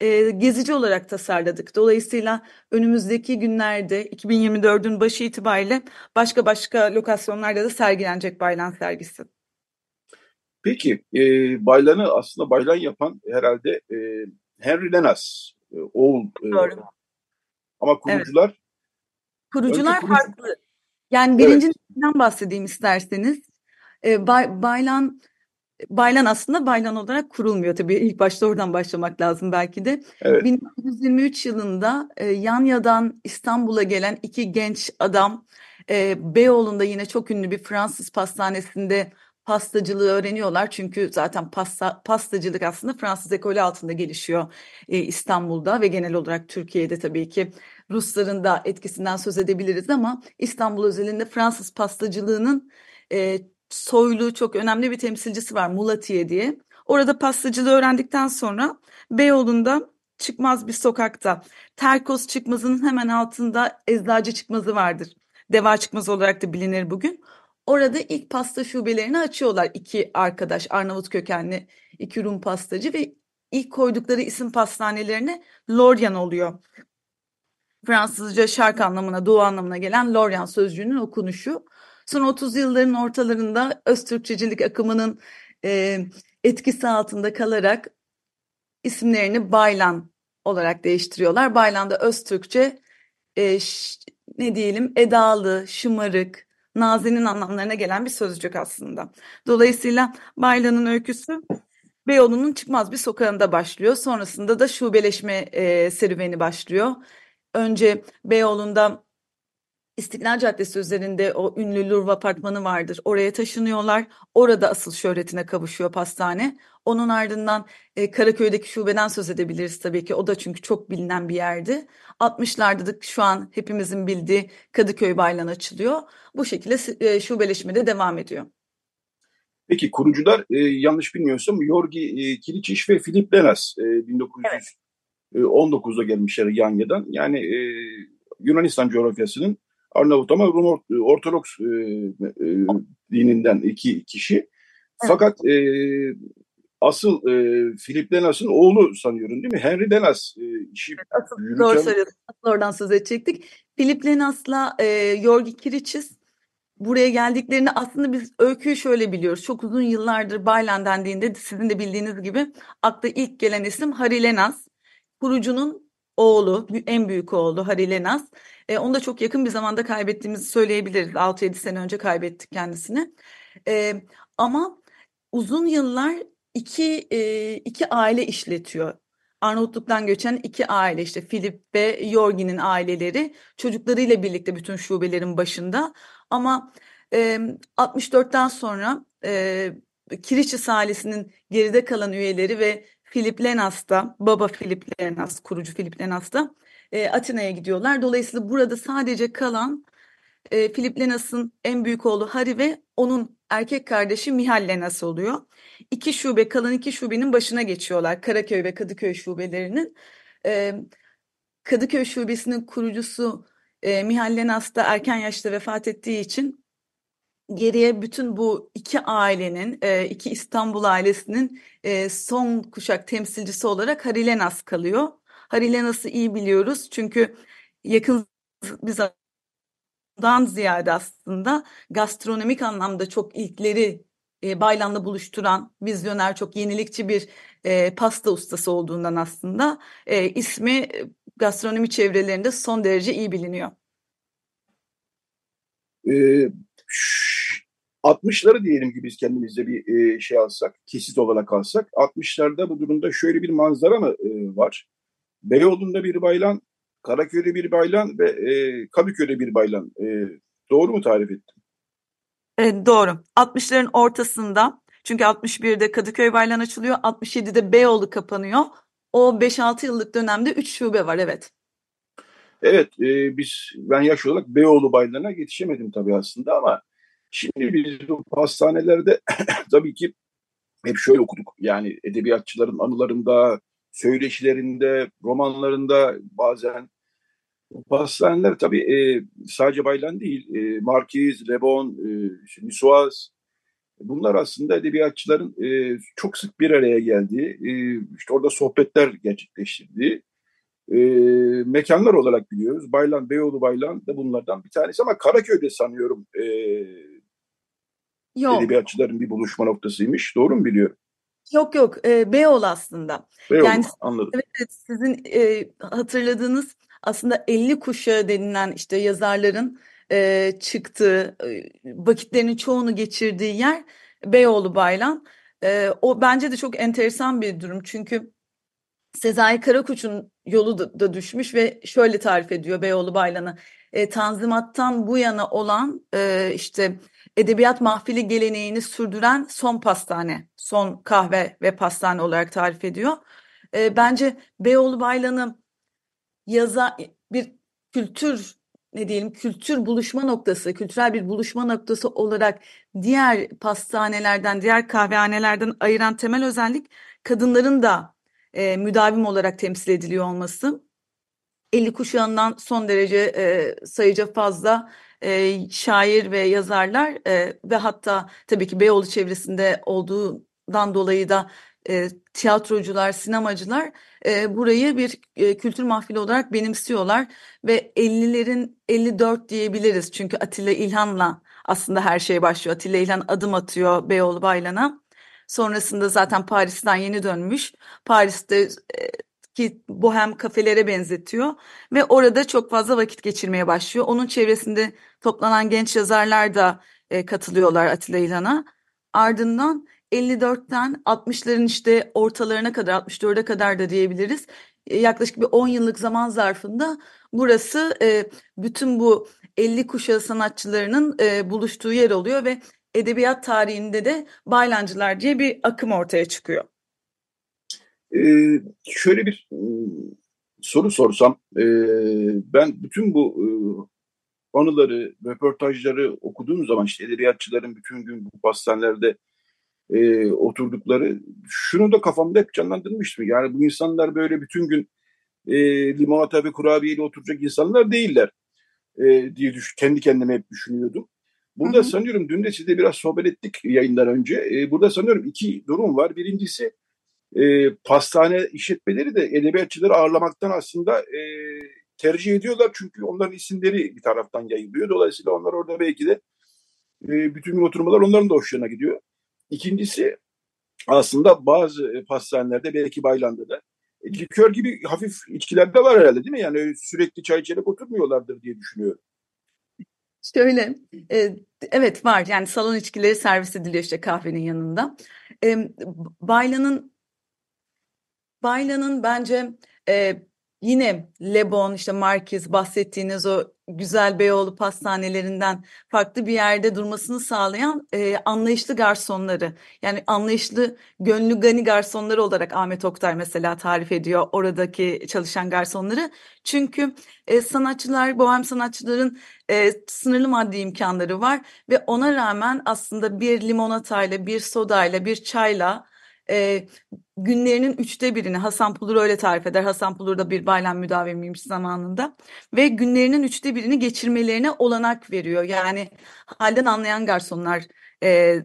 e, gezici olarak tasarladık. Dolayısıyla önümüzdeki günlerde 2024'ün başı itibariyle başka başka lokasyonlarda da sergilenecek Baylan sergisi. Peki e, Baylan'ı aslında Baylan yapan herhalde e, Henry Lenas e, oğul. E, Doğru. Ama kurucular evet. Kurucular kurucu... farklı. Yani birincisinden evet. bahsedeyim isterseniz. E, Bay, Baylan Baylan aslında Baylan olarak kurulmuyor tabii ilk başta oradan başlamak lazım belki de. Evet. 1923 yılında e, Yanya'dan İstanbul'a gelen iki genç adam e, Beyoğlu'nda yine çok ünlü bir Fransız pastanesinde pastacılığı öğreniyorlar. Çünkü zaten pasta, pastacılık aslında Fransız ekolü altında gelişiyor e, İstanbul'da ve genel olarak Türkiye'de tabii ki Rusların da etkisinden söz edebiliriz ama İstanbul özelinde Fransız pastacılığının e, soylu çok önemli bir temsilcisi var Mulatiye diye. Orada pastacılığı öğrendikten sonra Beyoğlu'nda çıkmaz bir sokakta Terkos çıkmazının hemen altında eczacı çıkmazı vardır. Deva çıkmazı olarak da bilinir bugün. Orada ilk pasta şubelerini açıyorlar iki arkadaş Arnavut kökenli iki Rum pastacı ve ilk koydukları isim pastanelerine Loryan oluyor. Fransızca şark anlamına, doğu anlamına gelen Loryan sözcüğünün okunuşu. Son 30 yılların ortalarında Öztürkçecilik akımının e, etkisi altında kalarak isimlerini Baylan olarak değiştiriyorlar. Baylan da Öztürkçe e, ne diyelim edalı, şımarık, nazinin anlamlarına gelen bir sözcük aslında. Dolayısıyla Baylan'ın öyküsü Beyoğlu'nun çıkmaz bir sokağında başlıyor. Sonrasında da şubeleşme e, serüveni başlıyor. Önce Beyoğlu'nda İstiklal Caddesi üzerinde o ünlü Louvre apartmanı vardır. Oraya taşınıyorlar. Orada asıl şöhretine kavuşuyor pastane. Onun ardından e, Karaköy'deki şubeden söz edebiliriz tabii ki. O da çünkü çok bilinen bir yerdi. 60'larda da şu an hepimizin bildiği Kadıköy Baylan açılıyor. Bu şekilde e, şubeleşme de devam ediyor. Peki kurucular e, yanlış bilmiyorsam Yorgi e, Kiliçiş ve Filip Lenas e, 1919'da evet. gelmişler Yanya'dan. Yani e, Yunanistan coğrafyasının Arnavut ama Rum Ortodoks e, e, dininden iki kişi. Fakat e, asıl e, Philip Lenas'ın oğlu sanıyorum değil mi? Henry Lenas e, işi asıl, yürüten... Doğru söylüyorsun. Oradan söz edecektik. Philip Lenas'la e, Yorgi Kiriçis buraya geldiklerini aslında biz öyküyü şöyle biliyoruz. Çok uzun yıllardır Baylan dendiğinde sizin de bildiğiniz gibi akla ilk gelen isim Harry Lenas. Kurucunun oğlu, en büyük oğlu Harry Lenas. E, onu da çok yakın bir zamanda kaybettiğimizi söyleyebiliriz. 6-7 sene önce kaybettik kendisini. E, ama uzun yıllar iki, e, iki aile işletiyor. Arnavutluk'tan göçen iki aile işte Philip ve Yorgi'nin aileleri çocuklarıyla birlikte bütün şubelerin başında. Ama e, 64'ten sonra e, Kiriçis ailesinin geride kalan üyeleri ve Philip Lenas da, baba Philip Lenas, kurucu Philip Lenas da e, Atina'ya gidiyorlar. Dolayısıyla burada sadece kalan e, Philip Lenas'ın en büyük oğlu Harry ve onun erkek kardeşi Mihal Lenas oluyor. İki şube, kalan iki şubenin başına geçiyorlar. Karaköy ve Kadıköy şubelerinin. E, Kadıköy şubesinin kurucusu e, Mihal Lenas da erken yaşta vefat ettiği için geriye bütün bu iki ailenin, e, iki İstanbul ailesinin e, son kuşak temsilcisi olarak Harry Lenas kalıyor. Harry Lenas'ı iyi biliyoruz çünkü yakın bir dan ziyade aslında gastronomik anlamda çok ilkleri e, Baylan'la buluşturan vizyoner çok yenilikçi bir e, pasta ustası olduğundan aslında e, ismi gastronomi çevrelerinde son derece iyi biliniyor. Ee, 60'ları diyelim ki biz kendimizde bir e, şey alsak, kesit olarak alsak, 60'larda bu durumda şöyle bir manzara mı e, var? Beyoğlu'nda bir baylan, Karaköy'de bir baylan ve e, Kadıköy'de bir baylan. E, doğru mu tarif ettim? Evet, doğru. 60'ların ortasında çünkü 61'de Kadıköy baylan açılıyor, 67'de Beyoğlu kapanıyor. O 5-6 yıllık dönemde 3 şube var evet. Evet e, biz ben yaş olarak Beyoğlu baylarına yetişemedim tabii aslında ama şimdi biz bu hastanelerde tabii ki hep şöyle okuduk. Yani edebiyatçıların anılarında, söyleşilerinde, romanlarında bazen pastaneler tabii e, sadece Baylan değil, e, Markiz, Lebon, e, Nisuaz bunlar aslında edebiyatçıların e, çok sık bir araya geldiği, e, işte orada sohbetler gerçekleştirdiği e, mekanlar olarak biliyoruz. Baylan, Beyoğlu Baylan da bunlardan bir tanesi ama Karaköy'de sanıyorum e, Yok. edebiyatçıların bir buluşma noktasıymış. Doğru mu biliyorum? Yok yok e, Beyoğlu aslında. Beyoğlu yani, anladım. Evet sizin e, hatırladığınız aslında 50 kuşağı denilen işte yazarların e, çıktığı e, vakitlerinin çoğunu geçirdiği yer Beyoğlu Baylan. E, o bence de çok enteresan bir durum çünkü Sezai Karakoç'un yolu da, da düşmüş ve şöyle tarif ediyor Beyoğlu Baylan'ı. E, Tanzimat'tan bu yana olan e, işte edebiyat mahfili geleneğini sürdüren son pastane, son kahve ve pastane olarak tarif ediyor. E, bence Beyoğlu Baylan'ı yaza bir kültür ne diyelim kültür buluşma noktası, kültürel bir buluşma noktası olarak diğer pastanelerden, diğer kahvehanelerden ayıran temel özellik kadınların da e, müdavim olarak temsil ediliyor olması. 50 kuşağından son derece e, sayıca fazla e, şair ve yazarlar e, ve hatta tabii ki Beyoğlu çevresinde olduğundan dolayı da e, tiyatrocular, sinemacılar e, burayı bir e, kültür mahfili olarak benimsiyorlar ve 50'lerin 54 diyebiliriz. Çünkü Atilla İlhan'la aslında her şey başlıyor. Atilla İlhan adım atıyor Beyoğlu Baylan'a. Sonrasında zaten Paris'ten yeni dönmüş. Paris'te e, ki bohem kafelere benzetiyor ve orada çok fazla vakit geçirmeye başlıyor. Onun çevresinde toplanan genç yazarlar da e, katılıyorlar Atilla İlhan'a. Ardından 54'ten 60'ların işte ortalarına kadar 64'e kadar da diyebiliriz. E, yaklaşık bir 10 yıllık zaman zarfında burası e, bütün bu 50 kuşağı sanatçılarının e, buluştuğu yer oluyor ve edebiyat tarihinde de baylancılar diye bir akım ortaya çıkıyor. Ee, şöyle bir e, soru sorsam, e, ben bütün bu e, anıları, röportajları okuduğum zaman işte edebiyatçıların bütün gün bu pastanelerde e, oturdukları, şunu da kafamda hep canlandırmıştım. Yani bu insanlar böyle bütün gün e, limonata ve kurabiyeyle oturacak insanlar değiller e, diye düş kendi kendime hep düşünüyordum. Burada hı hı. sanıyorum dün de size biraz sohbet ettik yayından önce. E, burada sanıyorum iki durum var. Birincisi e, pastane işletmeleri de edebiyatçıları ağırlamaktan aslında e, tercih ediyorlar. Çünkü onların isimleri bir taraftan yayılıyor. Dolayısıyla onlar orada belki de e, bütün gün oturmalar onların da hoşlarına gidiyor. İkincisi aslında bazı pastanelerde belki Baylan'da da e, likör gibi hafif içkiler de var herhalde değil mi? Yani sürekli çay içerek oturmuyorlardır diye düşünüyorum. Şöyle, e, evet var yani salon içkileri servis ediliyor işte kahvenin yanında. E, Baylan'ın Baylan'ın bence e, Yine Lebon, işte Markiz bahsettiğiniz o güzel Beyoğlu pastanelerinden farklı bir yerde durmasını sağlayan e, anlayışlı garsonları. Yani anlayışlı gönlü gani garsonları olarak Ahmet Oktay mesela tarif ediyor oradaki çalışan garsonları. Çünkü e, sanatçılar, bohem sanatçıların e, sınırlı maddi imkanları var ve ona rağmen aslında bir limonatayla, bir sodayla, bir çayla e, günlerinin üçte birini Hasan Pulur öyle tarif eder. Hasan Pulur da bir bayram müdavimiymiş zamanında ve günlerinin üçte birini geçirmelerine olanak veriyor. Yani halden anlayan garsonlar e,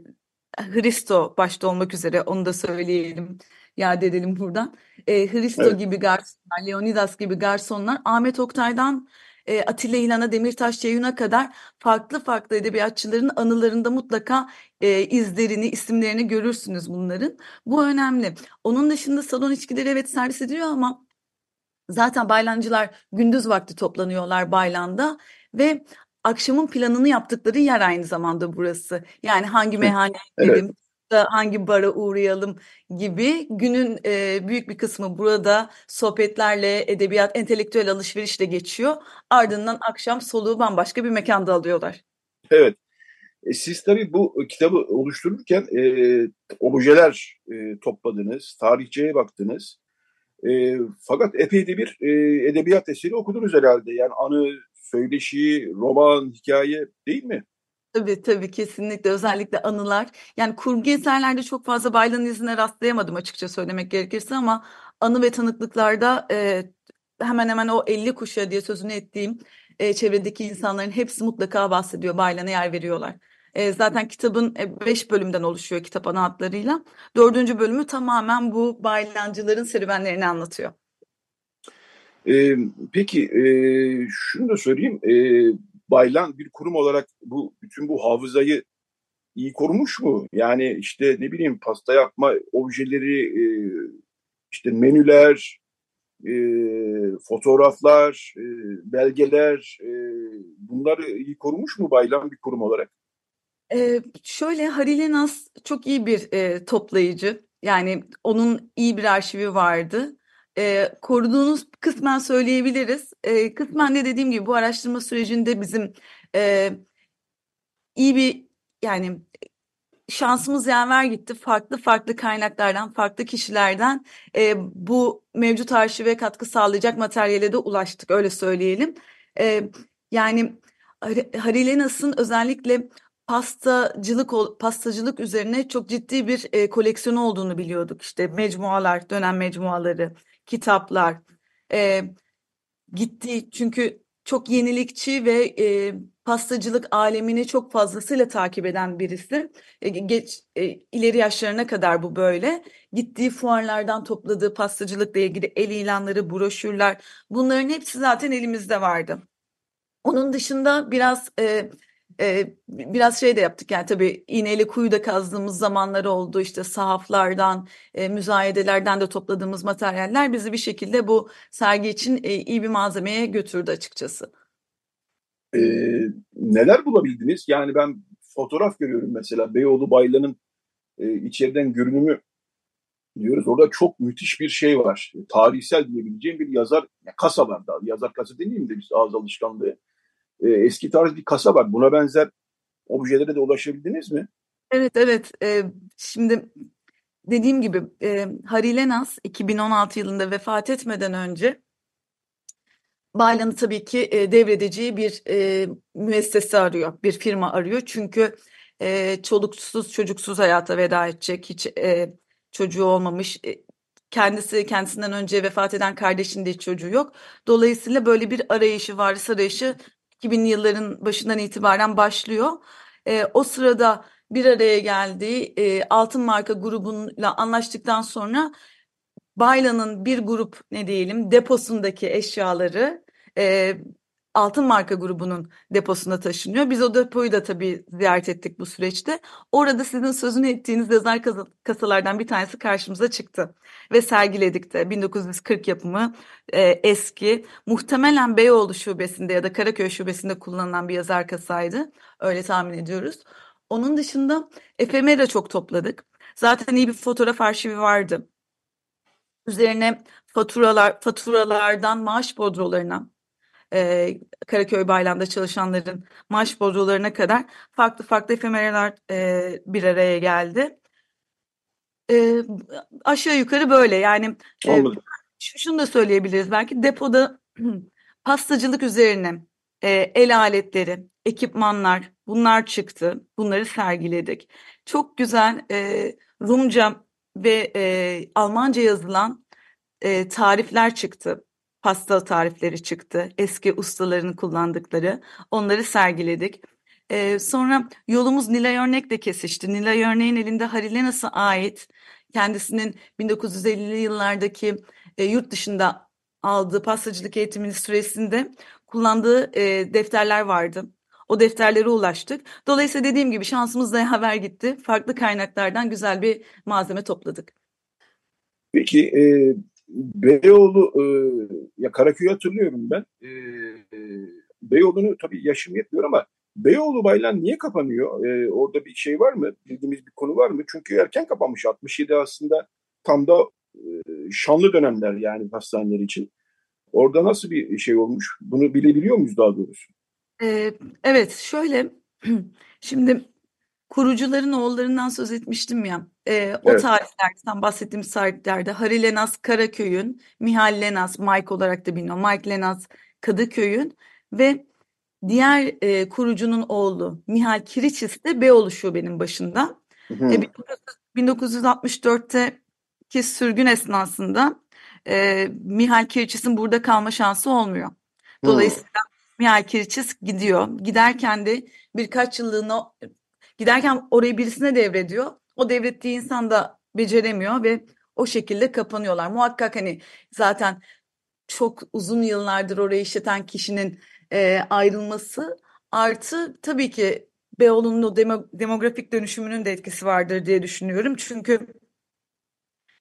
Hristo başta olmak üzere onu da söyleyelim yad edelim buradan. E, Hristo evet. gibi garsonlar, Leonidas gibi garsonlar Ahmet Oktay'dan e, Atilla İlhan'a, Demirtaş Ceyhun'a kadar farklı farklı edebiyatçıların anılarında mutlaka e, izlerini, isimlerini görürsünüz bunların. Bu önemli. Onun dışında salon içkileri evet servis ediliyor ama zaten baylancılar gündüz vakti toplanıyorlar baylanda ve akşamın planını yaptıkları yer aynı zamanda burası. Yani hangi meyhaneye gidelim, evet hangi bara uğrayalım gibi günün e, büyük bir kısmı burada sohbetlerle, edebiyat, entelektüel alışverişle geçiyor. Ardından akşam soluğu bambaşka bir mekanda alıyorlar. Evet. E, siz tabii bu kitabı oluştururken e, objeler e, topladınız, tarihçeye baktınız. E, fakat epey de bir e, edebiyat eseri okudunuz herhalde. Yani anı, söyleşi, roman, hikaye değil mi? Tabii tabii kesinlikle özellikle anılar. Yani kurgu eserlerde çok fazla Baylan'ın izine rastlayamadım açıkça söylemek gerekirse ama anı ve tanıklıklarda e, hemen hemen o 50 kuşağı diye sözünü ettiğim e, çevredeki insanların hepsi mutlaka bahsediyor. Baylan'a yer veriyorlar. E, zaten kitabın 5 e, bölümden oluşuyor kitap ana hatlarıyla. Dördüncü bölümü tamamen bu baylancıların serüvenlerini anlatıyor. Ee, peki e, şunu da söyleyeyim. E, Baylan bir kurum olarak bu bütün bu hafızayı iyi korumuş mu? Yani işte ne bileyim pasta yapma objeleri, e, işte menüler, e, fotoğraflar, e, belgeler e, bunları iyi korumuş mu Baylan bir kurum olarak? Ee, şöyle Harilenas çok iyi bir e, toplayıcı. Yani onun iyi bir arşivi vardı e, koruduğunuz kısmen söyleyebiliriz. E, kısmen de dediğim gibi bu araştırma sürecinde bizim e, iyi bir yani şansımız yaver gitti. Farklı farklı kaynaklardan, farklı kişilerden e, bu mevcut arşive katkı sağlayacak materyale de ulaştık öyle söyleyelim. E, yani Harilenas'ın özellikle pastacılık pastacılık üzerine çok ciddi bir e, koleksiyonu olduğunu biliyorduk. İşte mecmualar, dönem mecmuaları, kitaplar e, gitti çünkü çok yenilikçi ve e, pastacılık alemini çok fazlasıyla takip eden birisi. E, geç e, ileri yaşlarına kadar bu böyle. Gittiği fuarlardan topladığı pastacılıkla ilgili el ilanları, broşürler bunların hepsi zaten elimizde vardı. Onun dışında biraz e, e, biraz şey de yaptık yani tabii iğneyle kuyu da kazdığımız zamanlar oldu işte sahaflardan, e, müzayedelerden de topladığımız materyaller bizi bir şekilde bu sergi için e, iyi bir malzemeye götürdü açıkçası. E, neler bulabildiniz? Yani ben fotoğraf görüyorum mesela Beyoğlu Baylan'ın e, içeriden görünümü diyoruz. Orada çok müthiş bir şey var. Tarihsel diyebileceğim bir yazar, daha. Yazar kasa demeyeyim de biz ağız alışkanlığı e, eski tarz bir kasa var. Buna benzer objelere de ulaşabildiniz mi? Evet evet. E, şimdi dediğim gibi e, Harry Lenas 2016 yılında vefat etmeden önce Baylan'ı tabii ki e, devredeceği bir e, müessese arıyor, bir firma arıyor. Çünkü e, çoluksuz çocuksuz hayata veda edecek, hiç e, çocuğu olmamış. E, kendisi kendisinden önce vefat eden kardeşinde hiç çocuğu yok. Dolayısıyla böyle bir arayışı, varis arayışı 2000'li yılların başından itibaren başlıyor. E, o sırada bir araya geldiği e, Altın Marka grubuyla anlaştıktan sonra Bayla'nın bir grup ne diyelim deposundaki eşyaları e, Altın Marka grubunun deposuna taşınıyor. Biz o depoyu da tabii ziyaret ettik bu süreçte. Orada sizin sözünü ettiğiniz yazar kasalardan bir tanesi karşımıza çıktı. Ve sergiledik de 1940 yapımı e, eski muhtemelen Beyoğlu şubesinde ya da Karaköy şubesinde kullanılan bir yazar kasaydı. Öyle tahmin ediyoruz. Onun dışında efemera çok topladık. Zaten iyi bir fotoğraf arşivi vardı. Üzerine faturalar faturalardan maaş bodrolarına e, Karaköy Baylam'da çalışanların maaş bodrolarına kadar farklı farklı efemeralar e, bir araya geldi. E, aşağı yukarı böyle yani e, şunu da söyleyebiliriz belki depoda pastacılık üzerine e, el aletleri, ekipmanlar bunlar çıktı. Bunları sergiledik. Çok güzel e, Rumca ve e, Almanca yazılan e, tarifler çıktı. Pasta tarifleri çıktı. Eski ustaların kullandıkları. Onları sergiledik. E, sonra yolumuz Nilay Örnek'le kesişti. Nilay Örnek'in elinde Harilenas'a ait kendisinin 1950'li yıllardaki e, yurt dışında aldığı pastacılık eğitiminin süresinde kullandığı e, defterler vardı. O defterlere ulaştık. Dolayısıyla dediğim gibi şansımız da yaver gitti. Farklı kaynaklardan güzel bir malzeme topladık. Peki e, Beyoğlu e, ya Karaköy'ü hatırlıyorum ben. E, e, Beyoğlu'nu tabii yaşım yetmiyor ama Beyoğlu Baylan niye kapanıyor? E, orada bir şey var mı? Bildiğimiz bir konu var mı? Çünkü erken kapanmış. 67 aslında tam da e, şanlı dönemler yani hastaneler için. Orada nasıl bir şey olmuş? Bunu bilebiliyor muyuz daha doğrusu? Ee, evet, şöyle şimdi kurucuların oğullarından söz etmiştim ya. E, o evet. tarihlerde, tam bahsettiğim tarihlerde Harry Lenaz Karaköy'ün, Mihal Lenaz, Mike olarak da biliniyor. Mike Lenaz Kadıköy'ün ve diğer e, kurucunun oğlu Mihal Kiriçis de Beyoğlu Şube'nin başında. Hı E, 1964'te ki sürgün esnasında e, Mihal Kiriçis'in burada kalma şansı olmuyor. Dolayısıyla Hı. Mihal Kiriçis gidiyor. Giderken de birkaç yıllığına giderken orayı birisine devrediyor. O devrettiği insan da beceremiyor ve o şekilde kapanıyorlar. Muhakkak hani zaten çok uzun yıllardır orayı işleten kişinin e, ayrılması artı tabii ki Beyoğlu'nun o demo, demografik dönüşümünün de etkisi vardır diye düşünüyorum. Çünkü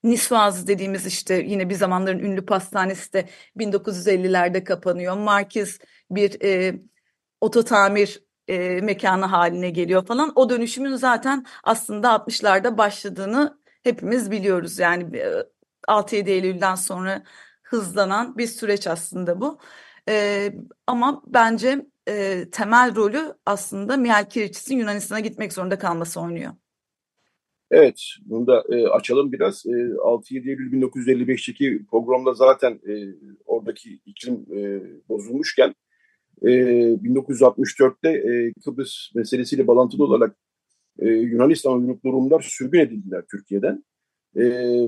Nisvaz dediğimiz işte yine bir zamanların ünlü pastanesi de 1950'lerde kapanıyor. Markiz bir e, oto tamir e, mekanı haline geliyor falan. O dönüşümün zaten aslında 60'larda başladığını hepimiz biliyoruz. Yani e, 6-7 Eylül'den sonra hızlanan bir süreç aslında bu. E, ama bence e, temel rolü aslında Mihail Kiriçis'in Yunanistan'a gitmek zorunda kalması oynuyor. Evet, bunu da e, açalım biraz. E, 6-7 Eylül 1955'teki programda zaten e, oradaki iklim e, bozulmuşken e, 1964'te e, Kıbrıs meselesiyle bağlantılı olarak e, Yunanistan uyruklu Rumlar sürgün edildiler Türkiye'den. E,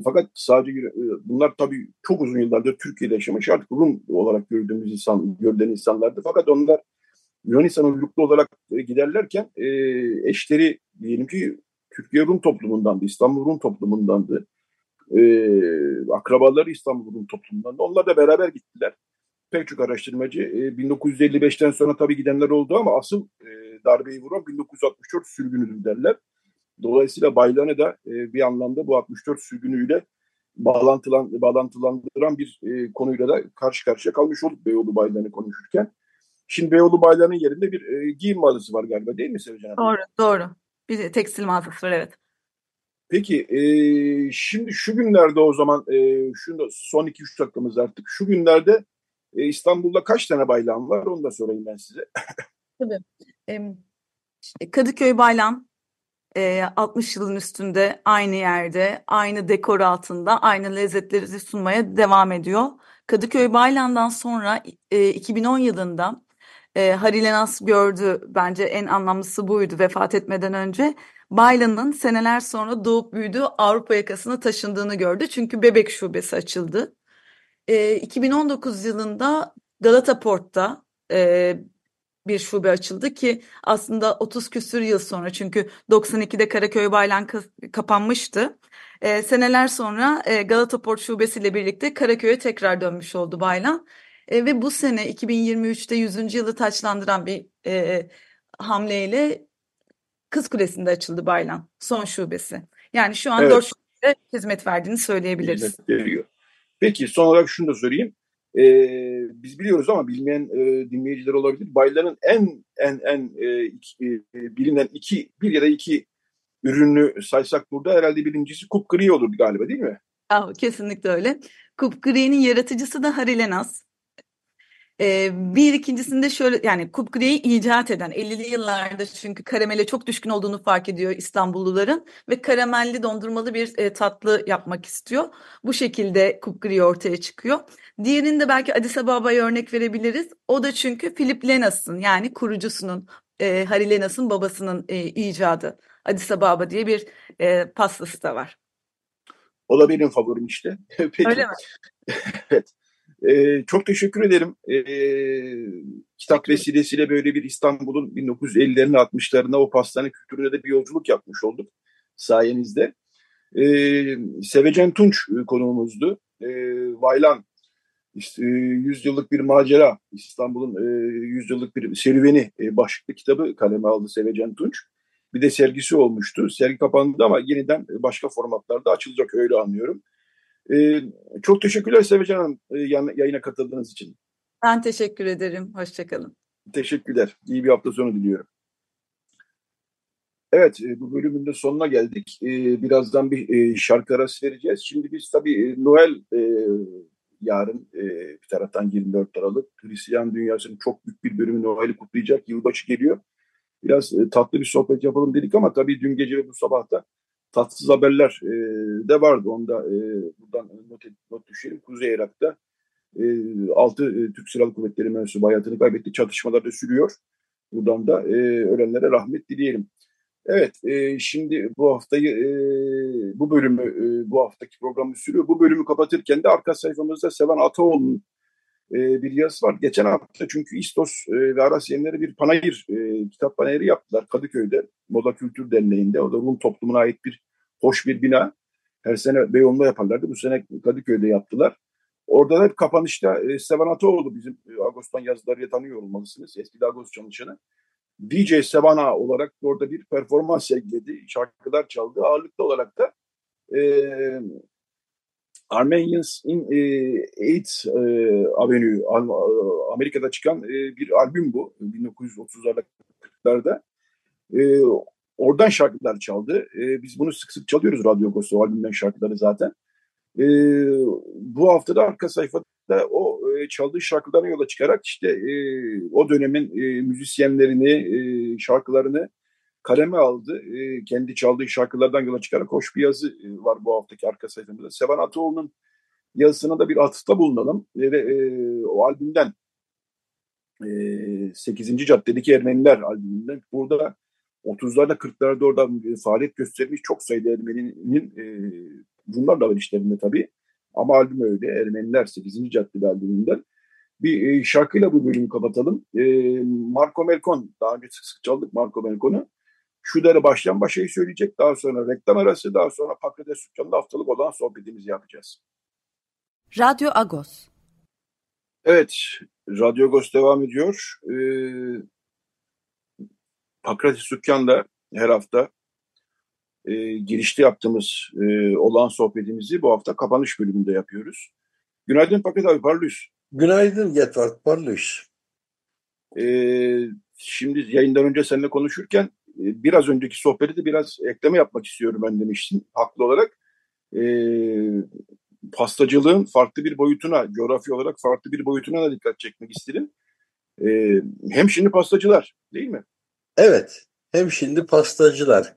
fakat sadece e, bunlar tabii çok uzun yıllardır Türkiye'de yaşamış artık Rum olarak gördüğümüz insan, görülen insanlardı. Fakat onlar Yunanistan uyruklu olarak e, giderlerken e, eşleri diyelim ki Türkiye Rum toplumundandı, İstanbul Rum toplumundandı. E, akrabaları İstanbul Rum toplumundandı. Onlar da beraber gittiler. Pek çok araştırmacı e, 1955'ten sonra tabii gidenler oldu ama asıl e, darbeyi vuran 1964 sürgünüdür derler. Dolayısıyla Baylan'ı da e, bir anlamda bu 64 sürgünüyle bağlantılan, bağlantılandıran bir e, konuyla da karşı karşıya kalmış olduk Beyoğlu Baylan'ı konuşurken. Şimdi Beyoğlu Baylan'ın yerinde bir e, giyim mağazası var galiba değil mi Sevcan Hanım? Doğru, doğru. Bir tekstil mağazası var evet. Peki e, şimdi şu günlerde o zaman e, şu son 2-3 dakikamız artık şu günlerde e, İstanbul'da kaç tane bayram var onu da sorayım ben size. Tabii. E, Kadıköy bayram e, 60 yılın üstünde aynı yerde aynı dekor altında aynı lezzetleri sunmaya devam ediyor. Kadıköy Baylam'dan sonra e, 2010 yılında e, Harilenas gördü bence en anlamlısı buydu vefat etmeden önce. Baylan'ın seneler sonra doğup büyüdüğü Avrupa yakasına taşındığını gördü. Çünkü bebek şubesi açıldı. E, 2019 yılında Galata Port'ta e, bir şube açıldı ki aslında 30 küsür yıl sonra çünkü 92'de Karaköy Baylan kapanmıştı. E, seneler sonra e, Galata Port şubesiyle birlikte Karaköy'e tekrar dönmüş oldu Baylan. E, ve bu sene 2023'te 100. yılı taçlandıran bir e, hamleyle Kız Kulesi'nde açıldı Baylan son şubesi. Yani şu an evet. 4 şubede hizmet verdiğini söyleyebiliriz. Hizmet veriyor. Peki son olarak şunu da sorayım. Ee, biz biliyoruz ama bilmeyen e, dinleyiciler olabilir. Baylan'ın en en en e, iki, e, bilinen iki bir ya da iki ürünü saysak burada herhalde birincisi Kupgri olurdu galiba değil mi? Ah, kesinlikle öyle. Kupgri'nin yaratıcısı da Harilenas. Ee, bir ikincisinde şöyle yani kupkreyi icat eden 50'li yıllarda çünkü karamele çok düşkün olduğunu fark ediyor İstanbulluların ve karamelli dondurmalı bir e, tatlı yapmak istiyor. Bu şekilde kupkri ortaya çıkıyor. Diğerinde de belki Addis Ababa'ya örnek verebiliriz. O da çünkü Philip Lenas'ın yani kurucusunun e, Harry Lenas'ın babasının e, icadı. Addis Ababa diye bir e, pastası da var. O da benim favorim işte. Peki. Öyle mi? evet. Ee, çok teşekkür ederim. Ee, kitap vesilesiyle böyle bir İstanbul'un 1950'lerin 60'larına o pastane kültürüne de bir yolculuk yapmış olduk sayenizde. Ee, Sevecen Tunç konuğumuzdu. Ee, Vaylan, işte, 100 yıllık bir macera, İstanbul'un e, 100 yıllık bir serüveni e, başlıklı kitabı kaleme aldı Sevecen Tunç. Bir de sergisi olmuştu. Sergi kapandı ama yeniden başka formatlarda açılacak öyle anlıyorum. Ee, çok teşekkürler Sevecan Hanım e, yayına katıldığınız için. Ben teşekkür ederim. Hoşçakalın. Teşekkürler. İyi bir hafta sonu diliyorum. Evet, e, bu bölümün de sonuna geldik. E, birazdan bir şarkı arası vereceğiz. Şimdi biz tabii Noel yarın bir taraftan 24 Aralık. Hristiyan dünyasının çok büyük bir bölümü Noel'i kutlayacak. Yılbaşı geliyor. Biraz tatlı bir sohbet yapalım dedik ama tabii dün gece ve bu sabah da tatsız haberler de vardı. Onda e, buradan not, not düşelim. Kuzey Irak'ta e, 6 e, Türk Silahlı Kuvvetleri mensubu hayatını kaybetti. Çatışmalar da sürüyor. Buradan da e, ölenlere rahmet dileyelim. Evet, e, şimdi bu haftayı, e, bu bölümü, e, bu haftaki programı sürüyor. Bu bölümü kapatırken de arka sayfamızda Sevan Ataoğlu'nun e, bir yazısı var. Geçen hafta çünkü İstos e, ve Aras Yenileri bir panayır, e, kitap panayırı yaptılar Kadıköy'de, Moda Kültür Derneği'nde. O da Rum toplumuna ait bir hoş bir bina. Her sene Beyoğlu'nda yaparlardı. Bu sene Kadıköy'de yaptılar. Orada hep kapanışta e, Sevan Ataoğlu bizim e, Ağustos'tan yazılarıyla tanıyor olmalısınız. Eski Ağustos çalışanı. DJ Sevana olarak orada bir performans sergiledi. Şarkılar çaldı. Ağırlıklı olarak da e, Armenians in e, AIDS e, Avenue Amerika'da çıkan e, bir albüm bu. 1930'larda 40'larda. E, oradan şarkılar çaldı. E, biz bunu sık sık çalıyoruz Radyo Gosu albümden şarkıları zaten. E, bu hafta da arka sayfada o e, çaldığı şarkılarına yola çıkarak işte e, o dönemin e, müzisyenlerini, e, şarkılarını kaleme aldı. E, kendi çaldığı şarkılardan yola çıkarak hoş bir yazı e, var bu haftaki arka sayfamızda. Sevan Ataoğlu'nun yazısına da bir atıfta bulunalım. Ve e, o albümden e, 8. Caddedeki Ermeniler albümünden burada 30'larda 40'larda orada faaliyet göstermiş çok sayıda Ermeni'nin e, bunlar da var işlerinde tabii. Ama albüm öyle. Ermeniler 8. Caddede albümünden. Bir e, şarkıyla bu bölümü kapatalım. E, Marco Melkon, daha önce sık sık çaldık Marco Melkon'u. Şu dere baştan başayı söyleyecek. Daha sonra reklam arası, daha sonra Patates Dükkanı'nda haftalık olan sohbetimizi yapacağız. Radyo Agos. Evet, Radyo Agos devam ediyor. Ee, Pakratis Dükkan'da her hafta e, girişte yaptığımız e, olan sohbetimizi bu hafta kapanış bölümünde yapıyoruz. Günaydın Paket abi, parlıyız. Günaydın Getvart, parlıyız. Ee, şimdi yayından önce seninle konuşurken e, biraz önceki sohbeti de biraz ekleme yapmak istiyorum ben demiştim haklı olarak. Ee, pastacılığın farklı bir boyutuna, coğrafi olarak farklı bir boyutuna da dikkat çekmek istedim. Ee, hem şimdi pastacılar değil mi? Evet, hem şimdi pastacılar.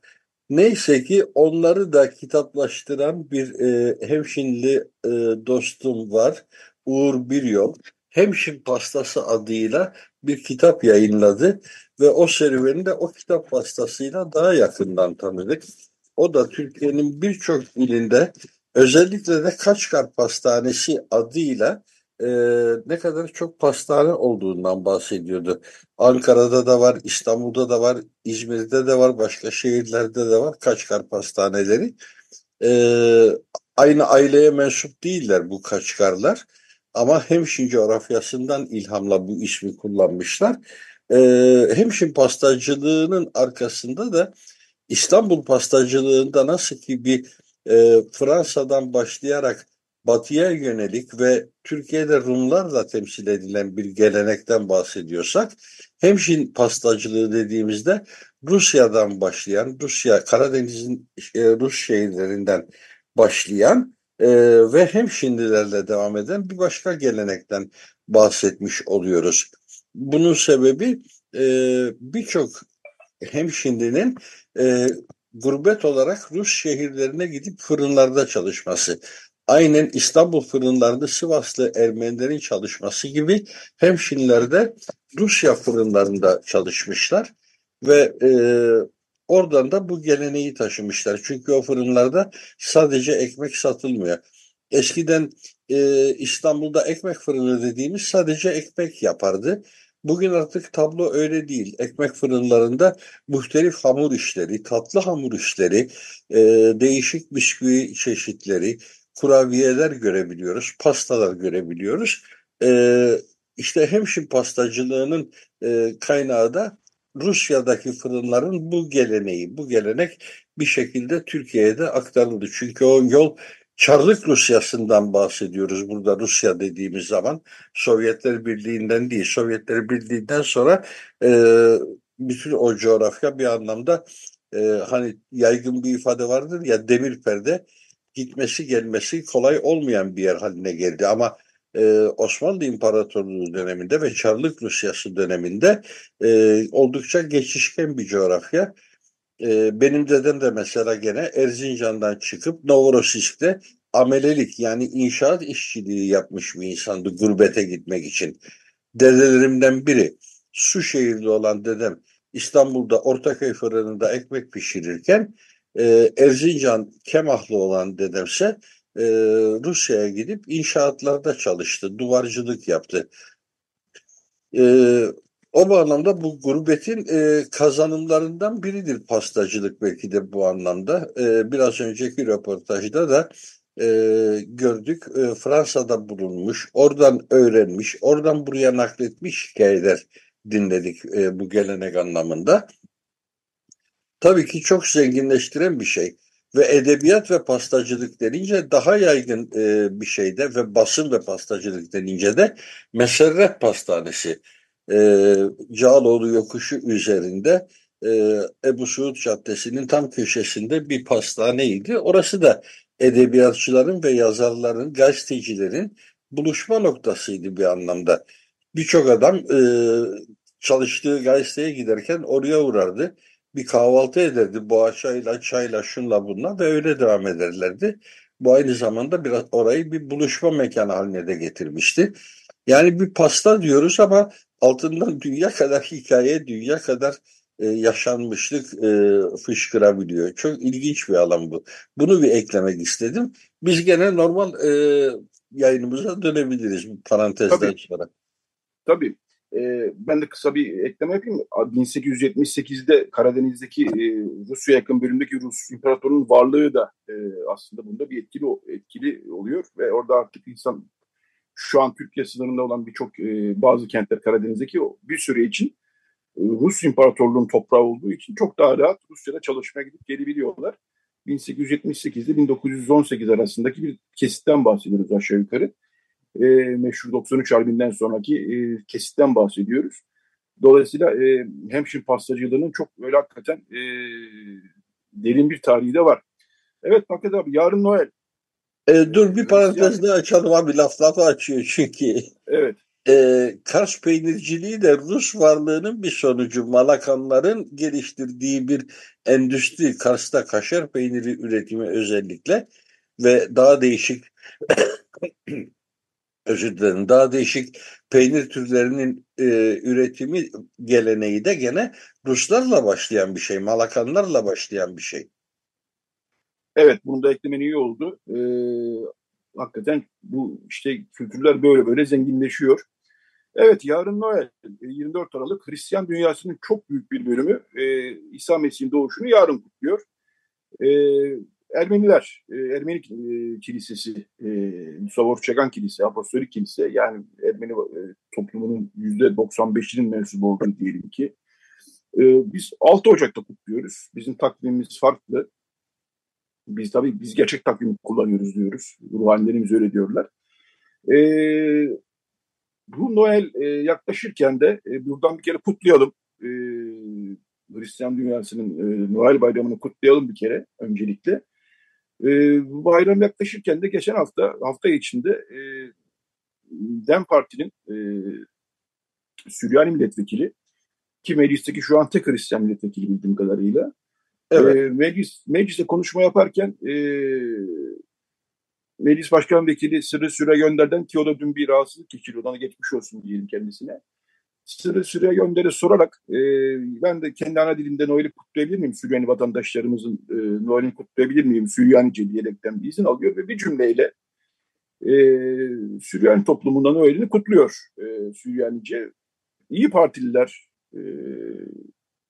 Neyse ki onları da kitaplaştıran bir e, hemşinli e, dostum var. Uğur Biryol. Hemşin Pastası adıyla bir kitap yayınladı ve o serüveni de o kitap pastasıyla daha yakından tanıdık. O da Türkiye'nin birçok ilinde özellikle de Kaçkar Pastanesi adıyla e, ne kadar çok pastane olduğundan bahsediyordu. Ankara'da da var, İstanbul'da da var, İzmir'de de var, başka şehirlerde de var Kaçkar pastaneleri. E, aynı aileye mensup değiller bu Kaçkarlar. Ama Hemşin coğrafyasından ilhamla bu ismi kullanmışlar. E, Hemşin pastacılığının arkasında da İstanbul pastacılığında nasıl ki bir e, Fransa'dan başlayarak batıya yönelik ve Türkiye'de Rumlarla temsil edilen bir gelenekten bahsediyorsak hemşin pastacılığı dediğimizde Rusya'dan başlayan, Rusya Karadeniz'in e, Rus şehirlerinden başlayan e, ve hemşindilerle devam eden bir başka gelenekten bahsetmiş oluyoruz. Bunun sebebi e, birçok hemşindinin e, gurbet olarak Rus şehirlerine gidip fırınlarda çalışması aynen İstanbul fırınlarında Sivaslı Ermenilerin çalışması gibi hemşinlerde Rusya fırınlarında çalışmışlar ve e, oradan da bu geleneği taşımışlar. Çünkü o fırınlarda sadece ekmek satılmıyor. Eskiden e, İstanbul'da ekmek fırını dediğimiz sadece ekmek yapardı. Bugün artık tablo öyle değil. Ekmek fırınlarında muhtelif hamur işleri, tatlı hamur işleri, e, değişik bisküvi çeşitleri, kurabiyeler görebiliyoruz, pastalar görebiliyoruz. Ee, işte hemşin pastacılığının e, kaynağı da Rusya'daki fırınların bu geleneği, bu gelenek bir şekilde Türkiye'ye de aktarıldı. Çünkü o yol Çarlık Rusyası'ndan bahsediyoruz burada Rusya dediğimiz zaman. Sovyetler Birliği'nden değil, Sovyetler Birliği'nden sonra e, bütün o coğrafya bir anlamda e, hani yaygın bir ifade vardır ya demir perde gitmesi gelmesi kolay olmayan bir yer haline geldi. Ama e, Osmanlı İmparatorluğu döneminde ve Çarlık Rusyası döneminde e, oldukça geçişken bir coğrafya. E, benim dedem de mesela gene Erzincan'dan çıkıp Novorossiysk'te amelelik yani inşaat işçiliği yapmış bir insandı gurbete gitmek için. Dedelerimden biri su şehirli olan dedem İstanbul'da Ortaköy fırınında ekmek pişirirken e, Erzincan Kemahlı olan dedemse e, Rusya'ya gidip inşaatlarda çalıştı, duvarcılık yaptı. E, o anlamda bu gurbetin e, kazanımlarından biridir pastacılık belki de bu anlamda. E, biraz önceki röportajda da e, gördük. E, Fransa'da bulunmuş, oradan öğrenmiş, oradan buraya nakletmiş hikayeler dinledik e, bu gelenek anlamında tabii ki çok zenginleştiren bir şey. Ve edebiyat ve pastacılık denince daha yaygın e, bir şeyde ve basın ve pastacılık denince de Meserret Pastanesi. E, Cağaloğlu yokuşu üzerinde e, Ebu Suud Caddesi'nin tam köşesinde bir pastaneydi. Orası da edebiyatçıların ve yazarların, gazetecilerin buluşma noktasıydı bir anlamda. Birçok adam e, çalıştığı gazeteye giderken oraya uğrardı bir kahvaltı ederdi boğaçayla, çayla, şunla bunla ve öyle devam ederlerdi. Bu aynı zamanda biraz orayı bir buluşma mekanı haline de getirmişti. Yani bir pasta diyoruz ama altından dünya kadar hikaye, dünya kadar e, yaşanmışlık e, fışkırabiliyor. Çok ilginç bir alan bu. Bunu bir eklemek istedim. Biz gene normal e, yayınımıza dönebiliriz bu parantezden Tabii. sonra. Tabii. E, ben de kısa bir ekleme yapayım. 1878'de Karadeniz'deki e, Rusya yakın bölümdeki Rus imparatorunun varlığı da e, aslında bunda bir etkili etkili oluyor ve orada artık insan şu an Türkiye sınırında olan birçok e, bazı kentler Karadeniz'deki bir süre için e, Rus İmparatorluğu'nun toprağı olduğu için çok daha rahat Rusya'da çalışmaya gidip gelebiliyorlar. 1878 ile 1918 arasındaki bir kesitten bahsediyoruz aşağı yukarı e, meşhur 93 Harbi'nden sonraki e, kesitten bahsediyoruz. Dolayısıyla e, hemşin pastacılığının çok böyle hakikaten e, derin bir tarihi de var. Evet Fakat abi yarın Noel. E, dur bir parantez daha açalım abi laf lafı açıyor çünkü. Evet. E, Kars peynirciliği de Rus varlığının bir sonucu. Malakanların geliştirdiği bir endüstri. Kars'ta kaşar peyniri üretimi özellikle ve daha değişik özür dilerim daha değişik peynir türlerinin e, üretimi geleneği de gene Ruslarla başlayan bir şey, Malakanlarla başlayan bir şey. Evet, bunu da eklemen iyi oldu. Ee, hakikaten bu işte kültürler böyle böyle zenginleşiyor. Evet yarın Noel 24 Aralık Hristiyan dünyasının çok büyük bir bölümü e, İsa Mesih'in doğuşunu yarın kutluyor. E, Ermeniler, e, Ermeni e, Kilisesi, e, Mustafa Çakan Kilise, Apostolik Kilise yani Ermeni e, toplumunun %95'inin mensubu olduğu diyelim ki. E, biz 6 Ocak'ta kutluyoruz. Bizim takvimimiz farklı. Biz tabii biz gerçek takvimi kullanıyoruz diyoruz. Ruhanilerimiz öyle diyorlar. Bu Noel yaklaşırken de buradan bir kere kutlayalım. Hristiyan dünyasının e, Noel bayramını kutlayalım bir kere öncelikle. E, bu bayram yaklaşırken de geçen hafta, hafta içinde e, DEM Parti'nin e, Süryani milletvekili ki meclisteki şu an tek Hristiyan milletvekili bildiğim kadarıyla evet. e, meclis, mecliste konuşma yaparken e, Meclis Başkan Vekili Sırrı Süre Gönder'den ki o da dün bir rahatsızlık geçiriyor. Ona geçmiş olsun diyelim kendisine. Sırrı Süre Gönder'e sorarak e, ben de kendi ana dilimde Noel'i kutlayabilir miyim? Süryani vatandaşlarımızın e, Noel'ini kutlayabilir miyim? Süryanice diyerekten bir izin alıyor ve bir cümleyle e, Süryani toplumundan Noel'ini kutluyor. E, Süryanice İyi Partililer e,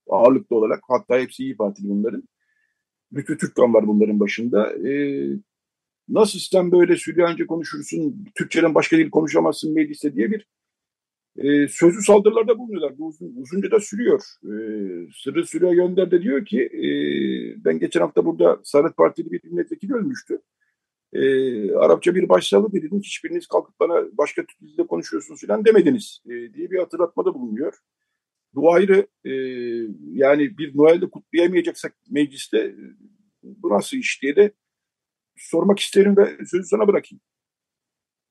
ağırlıklı olarak hatta hepsi İyi Partili bunların. Bütün Türkkan var bunların başında. E, nasıl sen böyle Süryanice konuşursun, Türkçeden başka dil konuşamazsın mecliste diye bir e, sözlü saldırılarda bulunuyorlar. Bu uzun, uzunca da sürüyor. E, Sırrı Sürüyor Gönder de diyor ki e, ben geçen hafta burada Saadet Partili bir milletvekili ölmüştü. E, Arapça bir başsağlığı dedim. Hiçbiriniz kalkıp bana başka dilde konuşuyorsunuz falan demediniz e, diye bir hatırlatmada bulunuyor. Bu ayrı e, yani bir Noel'de kutlayamayacaksak mecliste bu nasıl iş diye de sormak isterim ve sözü sana bırakayım.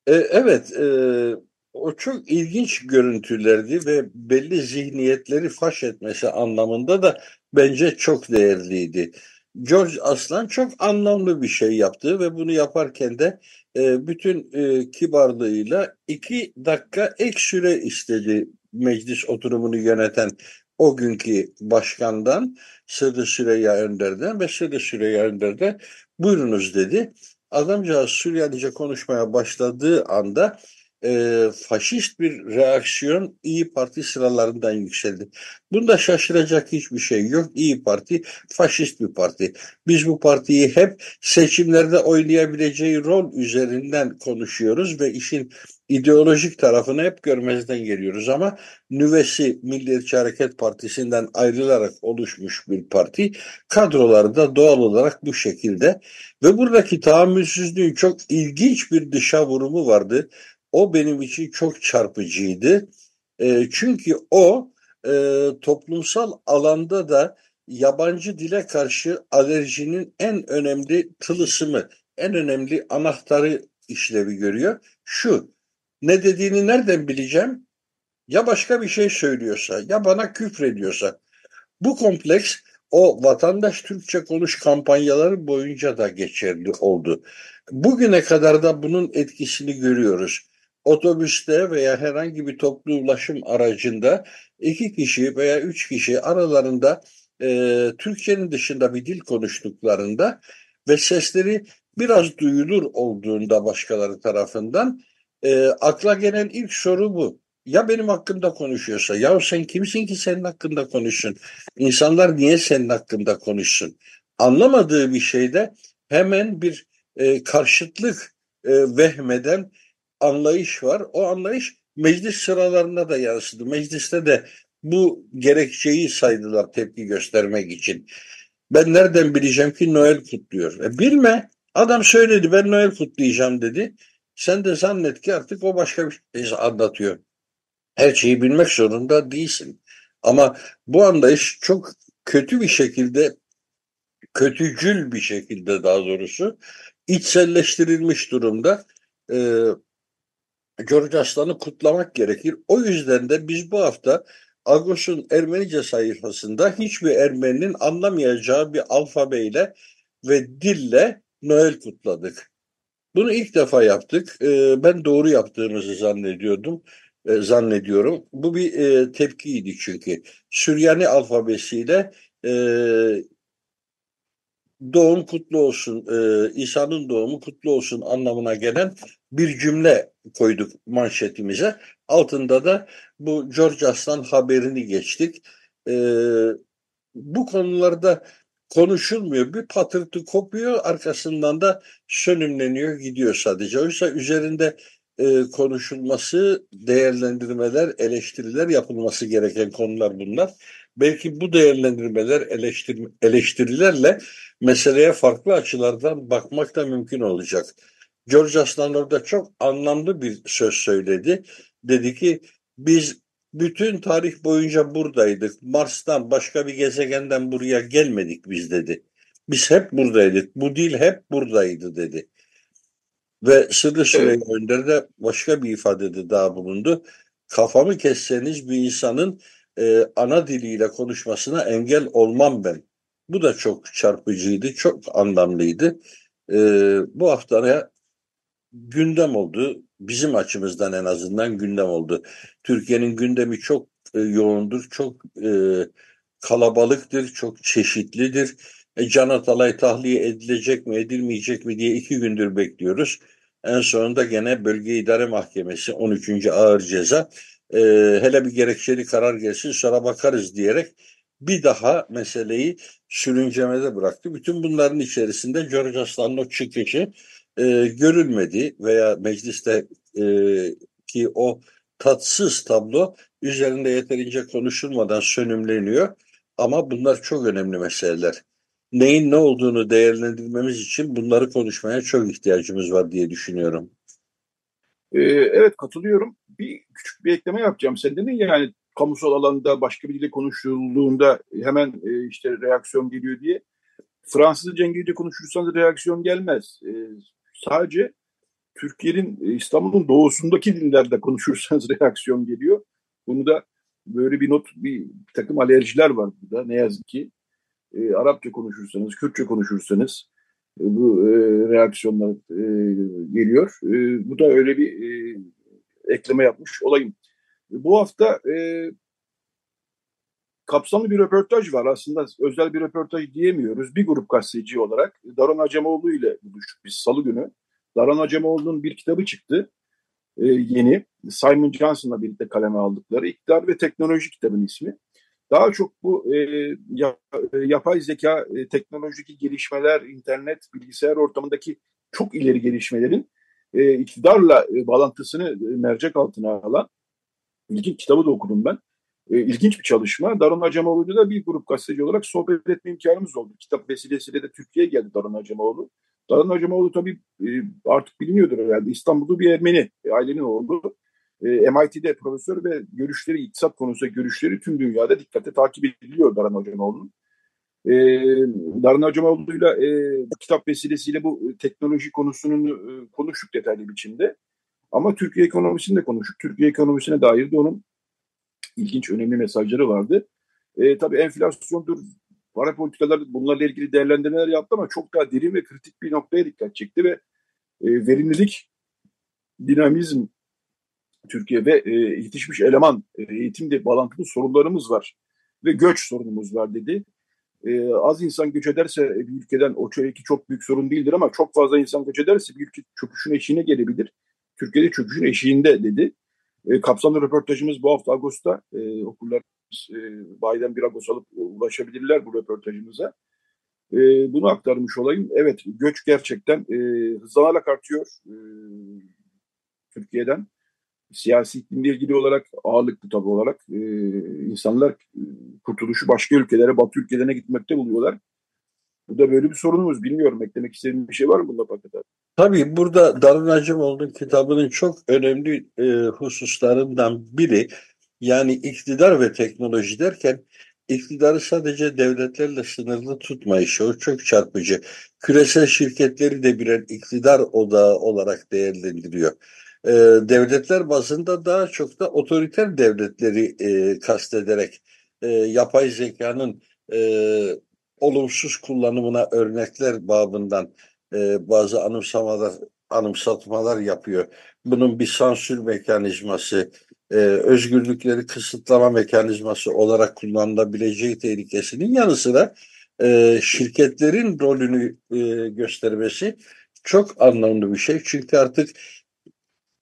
E, evet, e, o çok ilginç görüntülerdi ve belli zihniyetleri faş etmesi anlamında da bence çok değerliydi. George Aslan çok anlamlı bir şey yaptı ve bunu yaparken de e, bütün e, kibarlığıyla iki dakika ek süre istedi meclis oturumunu yöneten o günkü başkandan Sırrı Süreyya Önder'den ve Sırrı Süreyya Önder'den buyurunuz dedi. Adamcağız Süryanice konuşmaya başladığı anda e, faşist bir reaksiyon İyi Parti sıralarından yükseldi. Bunda şaşıracak hiçbir şey yok. İyi Parti faşist bir parti. Biz bu partiyi hep seçimlerde oynayabileceği rol üzerinden konuşuyoruz ve işin ideolojik tarafını hep görmezden geliyoruz ama nüvesi Milliyetçi Hareket Partisi'nden ayrılarak oluşmuş bir parti kadroları da doğal olarak bu şekilde ve buradaki tahammülsüzlüğün çok ilginç bir dışa vurumu vardı. O benim için çok çarpıcıydı. E, çünkü o e, toplumsal alanda da yabancı dile karşı alerjinin en önemli tılısımı, en önemli anahtarı işlevi görüyor. Şu, ne dediğini nereden bileceğim? Ya başka bir şey söylüyorsa, ya bana küfrediyorsa. Bu kompleks o vatandaş Türkçe konuş kampanyaları boyunca da geçerli oldu. Bugüne kadar da bunun etkisini görüyoruz otobüste veya herhangi bir toplu ulaşım aracında iki kişi veya üç kişi aralarında e, Türkçenin dışında bir dil konuştuklarında ve sesleri biraz duyulur olduğunda başkaları tarafından e, akla gelen ilk soru bu. Ya benim hakkımda konuşuyorsa, ya sen kimsin ki senin hakkında konuşsun? İnsanlar niye senin hakkında konuşsun? Anlamadığı bir şeyde hemen bir e, karşıtlık e, vehmeden anlayış var. O anlayış meclis sıralarına da yansıdı. Mecliste de bu gerekçeyi saydılar tepki göstermek için. Ben nereden bileceğim ki Noel kutluyor? E bilme. Adam söyledi ben Noel kutlayacağım dedi. Sen de zannet ki artık o başka bir şey anlatıyor. Her şeyi bilmek zorunda değilsin. Ama bu anlayış çok kötü bir şekilde, kötücül bir şekilde daha doğrusu içselleştirilmiş durumda. Ee, George Aslan'ı kutlamak gerekir. O yüzden de biz bu hafta Agos'un Ermenice sayfasında hiçbir Ermeninin anlamayacağı bir alfabeyle ve dille Noel kutladık. Bunu ilk defa yaptık. Ee, ben doğru yaptığımızı zannediyordum. E, zannediyorum. Bu bir e, tepkiydi çünkü. Süryani alfabesiyle e, doğum kutlu olsun, e, İsa'nın doğumu kutlu olsun anlamına gelen bir cümle koyduk manşetimize. Altında da bu George Aslan haberini geçtik. E, bu konularda konuşulmuyor. Bir patırtı kopuyor, arkasından da sönümleniyor, gidiyor sadece. Oysa üzerinde e, konuşulması, değerlendirmeler, eleştiriler yapılması gereken konular bunlar. Belki bu değerlendirmeler, eleştir, eleştirilerle meseleye farklı açılardan bakmak da mümkün olacak. George Aslan orada çok anlamlı bir söz söyledi. Dedi ki biz bütün tarih boyunca buradaydık. Mars'tan başka bir gezegenden buraya gelmedik biz dedi. Biz hep buradaydık. Bu dil hep buradaydı dedi. Ve Sırrı Süreyya. Önder de başka bir ifadede daha bulundu. Kafamı kesseniz bir insanın e, ana diliyle konuşmasına engel olmam ben. Bu da çok çarpıcıydı, çok anlamlıydı. E, bu haftaya gündem oldu. Bizim açımızdan en azından gündem oldu. Türkiye'nin gündemi çok e, yoğundur, çok e, kalabalıktır, çok çeşitlidir. E, Can Atalay tahliye edilecek mi, edilmeyecek mi diye iki gündür bekliyoruz. En sonunda gene Bölge İdare Mahkemesi 13. Ağır Ceza e, hele bir gerekçeli karar gelsin sonra bakarız diyerek bir daha meseleyi sürüncemede bıraktı. Bütün bunların içerisinde George Aslan'ın çıkışı e, görülmedi veya mecliste e, ki o tatsız tablo üzerinde yeterince konuşulmadan sönümleniyor. Ama bunlar çok önemli meseleler. Neyin ne olduğunu değerlendirmemiz için bunları konuşmaya çok ihtiyacımız var diye düşünüyorum. Ee, evet katılıyorum. Bir küçük bir ekleme yapacağım. Sen dedin yani kamusal alanda başka biriyle konuşulduğunda hemen e, işte reaksiyon geliyor diye. Fransızca İngilizce konuşursanız reaksiyon gelmez. E, sadece Türkiye'nin e, İstanbul'un doğusundaki dillerde konuşursanız reaksiyon geliyor. Bunu da böyle bir not, bir, bir takım alerjiler var burada ne yazık ki. E, Arapça konuşursanız, Kürtçe konuşursanız e, bu e, reaksiyonlar e, geliyor. E, bu da öyle bir e, ekleme yapmış olayım. Bu hafta e, kapsamlı bir röportaj var. Aslında özel bir röportaj diyemiyoruz. Bir grup gazeteci olarak Daron Acemoğlu ile buluştuk biz salı günü. Daron Acemoğlu'nun bir kitabı çıktı. E, yeni. Simon Johnson'la birlikte kaleme aldıkları. İktidar ve Teknoloji kitabın ismi. Daha çok bu e, yapay zeka, e, teknolojik gelişmeler, internet, bilgisayar ortamındaki çok ileri gelişmelerin e, iktidarla e, bağlantısını e, mercek altına alan ilginç kitabı da okudum ben. E, ilginç bir çalışma. Darun Acemoğlu'yla da bir grup gazeteci olarak sohbet etme imkanımız oldu. Kitap vesilesiyle de Türkiye'ye geldi Darun Acemoğlu. Darun Acemoğlu tabii e, artık biliniyordur herhalde. İstanbul'da bir Ermeni e, ailenin oğlu. E, MIT'de profesör ve görüşleri, iktisat konusunda görüşleri tüm dünyada dikkate takip ediliyor Darun Acemoğlu'nun. E, Darın Acemoğlu'yla e, kitap vesilesiyle bu teknoloji konusunu e, konuştuk detaylı biçimde. Ama Türkiye ekonomisini de konuştuk. Türkiye ekonomisine dair de onun ilginç, önemli mesajları vardı. E, tabii enflasyondur, para politikaları bunlarla ilgili değerlendirmeler yaptı ama çok daha derin ve kritik bir noktaya dikkat çekti ve e, verimlilik, dinamizm, Türkiye ve e, yetişmiş eleman e, eğitimle bağlantılı sorunlarımız var ve göç sorunumuz var dedi. E, az insan göç ederse bir ülkeden o ki çok büyük sorun değildir ama çok fazla insan göç ederse bir ülke çöküşün eşiğine gelebilir. Türkiye'de çöküşün eşiğinde dedi. E, kapsamlı röportajımız bu hafta Ağustos'ta e, okullar e, bayiden bir Ağustos alıp ulaşabilirler bu röportajımıza. E, bunu aktarmış olayım. Evet göç gerçekten e, hızlanarak artıyor e, Türkiye'den siyasi iklimle ilgili olarak ağırlıklı tabii olarak e, insanlar e, kurtuluşu başka ülkelere, batı ülkelerine gitmekte buluyorlar. Bu da böyle bir sorunumuz. Bilmiyorum eklemek istediğim bir şey var mı bunda Fakat abi? Tabii burada Darun Acemoğlu kitabının çok önemli e, hususlarından biri yani iktidar ve teknoloji derken iktidarı sadece devletlerle sınırlı tutmayışı o çok çarpıcı. Küresel şirketleri de birer iktidar odağı olarak değerlendiriyor e, devletler bazında daha çok da otoriter devletleri e, kastederek e, yapay zekanın e, olumsuz kullanımına örnekler babından e, bazı anımsamalar anımsatmalar yapıyor. Bunun bir sansür mekanizması, e, özgürlükleri kısıtlama mekanizması olarak kullanılabileceği tehlikesinin yanı sıra e, şirketlerin rolünü e, göstermesi çok anlamlı bir şey. Çünkü artık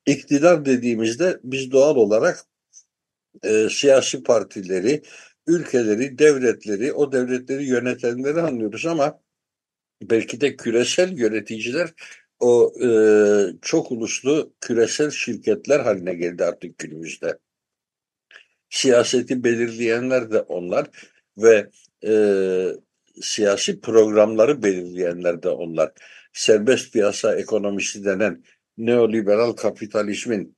iktidar dediğimizde biz doğal olarak e, siyasi partileri, ülkeleri, devletleri, o devletleri yönetenleri anlıyoruz ama belki de küresel yöneticiler o e, çok uluslu küresel şirketler haline geldi artık günümüzde. Siyaseti belirleyenler de onlar ve e, siyasi programları belirleyenler de onlar. Serbest piyasa ekonomisi denen neoliberal kapitalizmin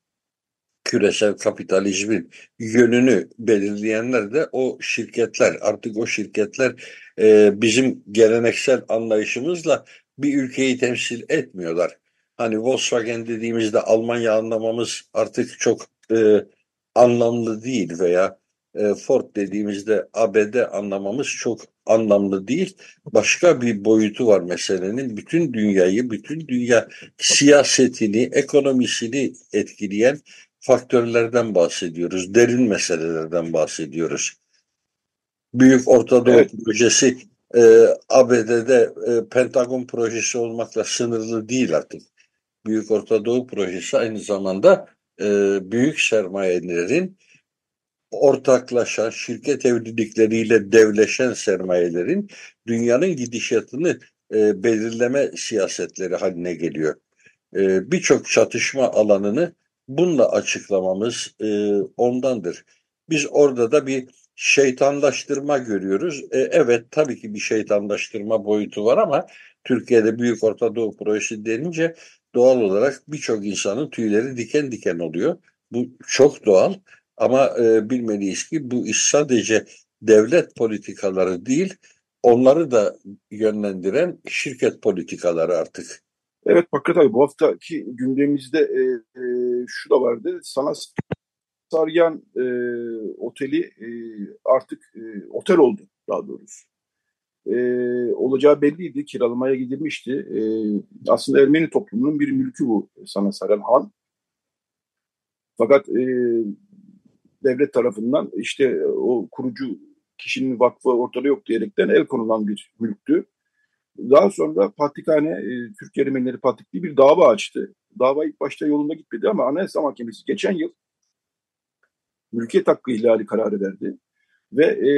küresel kapitalizmin yönünü belirleyenler de o şirketler. Artık o şirketler e, bizim geleneksel anlayışımızla bir ülkeyi temsil etmiyorlar. Hani Volkswagen dediğimizde Almanya anlamamız artık çok e, anlamlı değil veya e, Ford dediğimizde ABD anlamamız çok anlamlı değil. Başka bir boyutu var meselenin. Bütün dünyayı, bütün dünya siyasetini, ekonomisini etkileyen faktörlerden bahsediyoruz. Derin meselelerden bahsediyoruz. Büyük Orta Doğu evet. projesi e, ABD'de e, Pentagon projesi olmakla sınırlı değil artık. Büyük Orta Doğu projesi aynı zamanda e, büyük sermayelerin ortaklaşan şirket evlilikleriyle devleşen sermayelerin dünyanın gidişatını e, belirleme siyasetleri haline geliyor. E, Birçok çatışma alanını bununla açıklamamız e, ondandır. Biz orada da bir şeytanlaştırma görüyoruz. E, evet tabii ki bir şeytanlaştırma boyutu var ama Türkiye'de Büyük Orta Doğu Projesi denince doğal olarak birçok insanın tüyleri diken diken oluyor. Bu çok doğal ama e, bilmeliyiz ki bu iş sadece devlet politikaları değil, onları da yönlendiren şirket politikaları artık. Evet Fakat abi bu haftaki gündemimizde e, e, şu da vardı. Sanat Saryan e, Oteli e, artık e, otel oldu daha doğrusu. E, olacağı belliydi. Kiralamaya gidilmişti. E, aslında Ermeni toplumunun bir mülkü bu Sanat Saryan Han. Fakat e, devlet tarafından işte o kurucu kişinin vakfı ortada yok diyerekten el konulan bir mülktü. Daha sonra Patrikhane, e, Türk Ermenileri Patrikliği bir dava açtı. Dava ilk başta yolunda gitmedi ama Anayasa Mahkemesi geçen yıl mülkiyet hakkı ihlali kararı verdi. Ve e,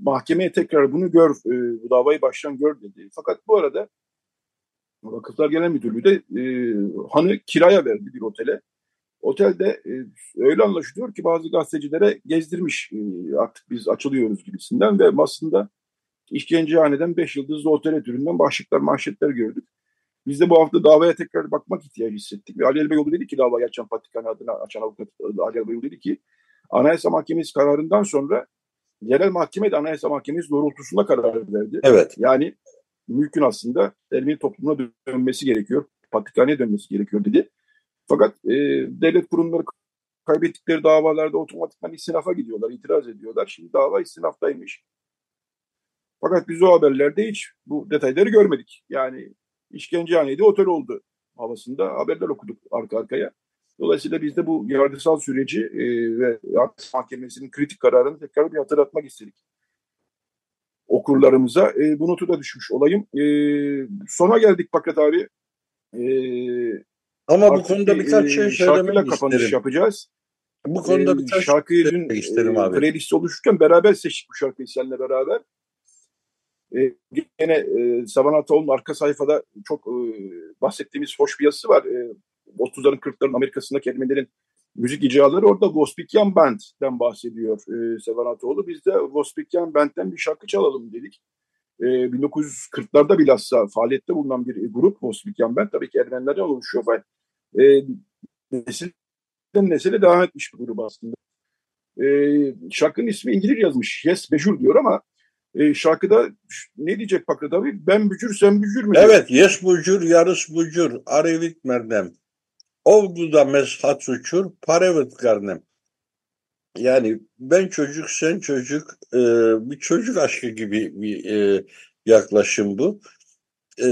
mahkemeye tekrar bunu gör, e, bu davayı baştan gör dedi. Fakat bu arada Vakıflar Genel Müdürlüğü de e, hanı kiraya verdi bir otele. Otelde e, öyle anlaşılıyor ki bazı gazetecilere gezdirmiş e, artık biz açılıyoruz gibisinden ve aslında işkencehaneden 5 yıldızlı otel türünden başlıklar, manşetler gördük. Biz de bu hafta davaya tekrar bakmak ihtiyacı hissettik. Ve Ali Elbeyoğlu dedi ki dava açan Patrikhane adına açan avukat Ali Elbeyoğlu dedi ki Anayasa Mahkemesi kararından sonra yerel mahkeme de Anayasa Mahkemesi doğrultusunda karar verdi. Evet. Yani mülkün aslında Ermeni toplumuna dönmesi gerekiyor. Patrikhane'ye dönmesi gerekiyor dedi. Fakat e, devlet kurumları kaybettikleri davalarda otomatikman istinafa gidiyorlar, itiraz ediyorlar. Şimdi dava istinaftaymış. Fakat biz o haberlerde hiç bu detayları görmedik. Yani işkencehaneydi, otel oldu havasında haberler okuduk arka arkaya. Dolayısıyla biz de bu yargısal süreci e, ve yargı mahkemesinin kritik kararını tekrar bir hatırlatmak istedik. Okurlarımıza e, bu notu da düşmüş olayım. E, sona geldik Fakat abi. E, Ama bu konuda birkaç şey söylemek kapanış isterim. yapacağız. Bu konuda birkaç şarkıyı dün isterim abi. playlist oluşurken beraber seçtik bu şarkıyı seninle beraber. E, yine e, Saban Ataoğlu'nun arka sayfada çok e, bahsettiğimiz hoş bir yazısı var. E, 30'ların 40'ların Amerika'sındaki Ermenilerin müzik icraları orada Gospikyan Band'den bahsediyor e, Sevan Ataoğlu. Biz de Gospikyan Band'den bir şarkı çalalım dedik. E, 1940'larda bilhassa faaliyette bulunan bir grup Gospikyan Band. Tabii ki Ermenilerden oluşuyor ve e, nesilden nesile devam etmiş bir grup aslında. E, şarkının ismi İngiliz yazmış. Yes Bejur diyor ama e, şarkıda ne diyecek Pakrat abi? Ben bücür sen bücür mü? Evet yes bücür yarış bücür arevit merdem. Oldu da meshat uçur parevet karnem. Yani ben çocuk sen çocuk e, bir çocuk aşkı gibi bir e, yaklaşım bu. E,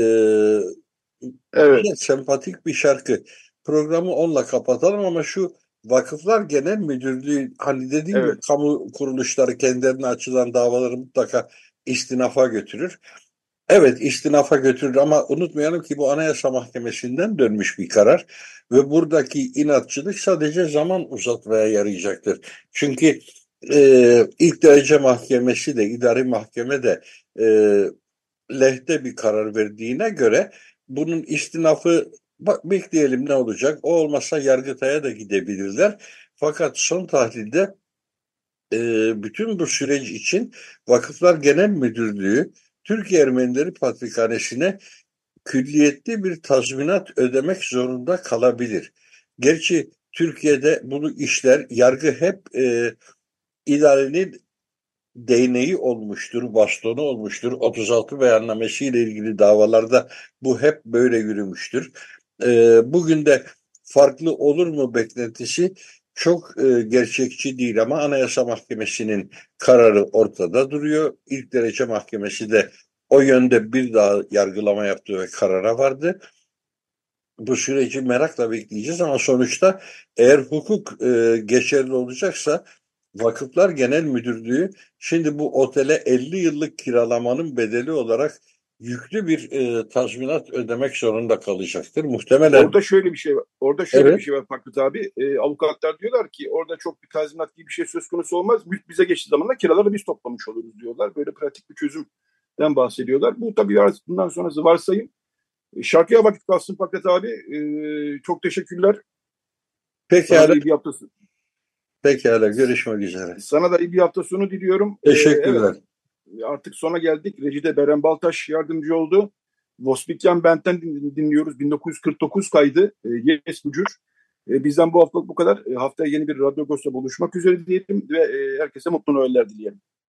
evet. Sempatik bir şarkı. Programı onunla kapatalım ama şu Vakıflar Genel Müdürlüğü hani dediğim evet. gibi kamu kuruluşları kendilerine açılan davaları mutlaka istinafa götürür. Evet istinafa götürür ama unutmayalım ki bu Anayasa Mahkemesi'nden dönmüş bir karar ve buradaki inatçılık sadece zaman uzatmaya yarayacaktır. Çünkü e, ilk derece mahkemesi de idari mahkeme de e, lehte bir karar verdiğine göre bunun istinafı bak, bekleyelim ne olacak. O olmazsa Yargıtay'a da gidebilirler. Fakat son tahlilde e, bütün bu süreç için Vakıflar Genel Müdürlüğü Türkiye Ermenileri Patrikhanesi'ne külliyetli bir tazminat ödemek zorunda kalabilir. Gerçi Türkiye'de bunu işler, yargı hep e, idarenin değneği olmuştur, bastonu olmuştur. 36 beyannamesiyle ilgili davalarda bu hep böyle yürümüştür. E, bugün de farklı olur mu beklentisi çok e, gerçekçi değil ama Anayasa Mahkemesi'nin kararı ortada duruyor. İlk derece mahkemesi de o yönde bir daha yargılama yaptı ve karara vardı. Bu süreci merakla bekleyeceğiz ama sonuçta eğer hukuk e, geçerli olacaksa Vakıflar Genel Müdürlüğü şimdi bu otele 50 yıllık kiralamanın bedeli olarak yüklü bir e, tazminat ödemek zorunda kalacaktır. Muhtemelen Orada şöyle bir şey var. Orada şöyle Evet. bir şey var Fakret abi. E, avukatlar diyorlar ki orada çok bir tazminat gibi bir şey söz konusu olmaz. Mülk bize geçtiği zaman da kiraları biz toplamış oluruz diyorlar. Böyle pratik bir çözümden bahsediyorlar. Bu tabii artık bundan sonrası varsayım. E, şarkıya vakit kalsın Fakret abi. E, çok teşekkürler. Pekala, bir hafta, pekala görüşmek üzere. sana da iyi bir hafta sonu diliyorum. E, Teşekkürler. evet, artık sona geldik. Recide Beren Baltaş yardımcı oldu. Vospikyan Bent'ten din- dinliyoruz. 1949 kaydı. E, yes Bucur. E, bizden bu haftalık bu kadar. E, haftaya yeni bir Radyo Agos'ta buluşmak üzere diyelim ve e, herkese mutlu Noeller dileyelim.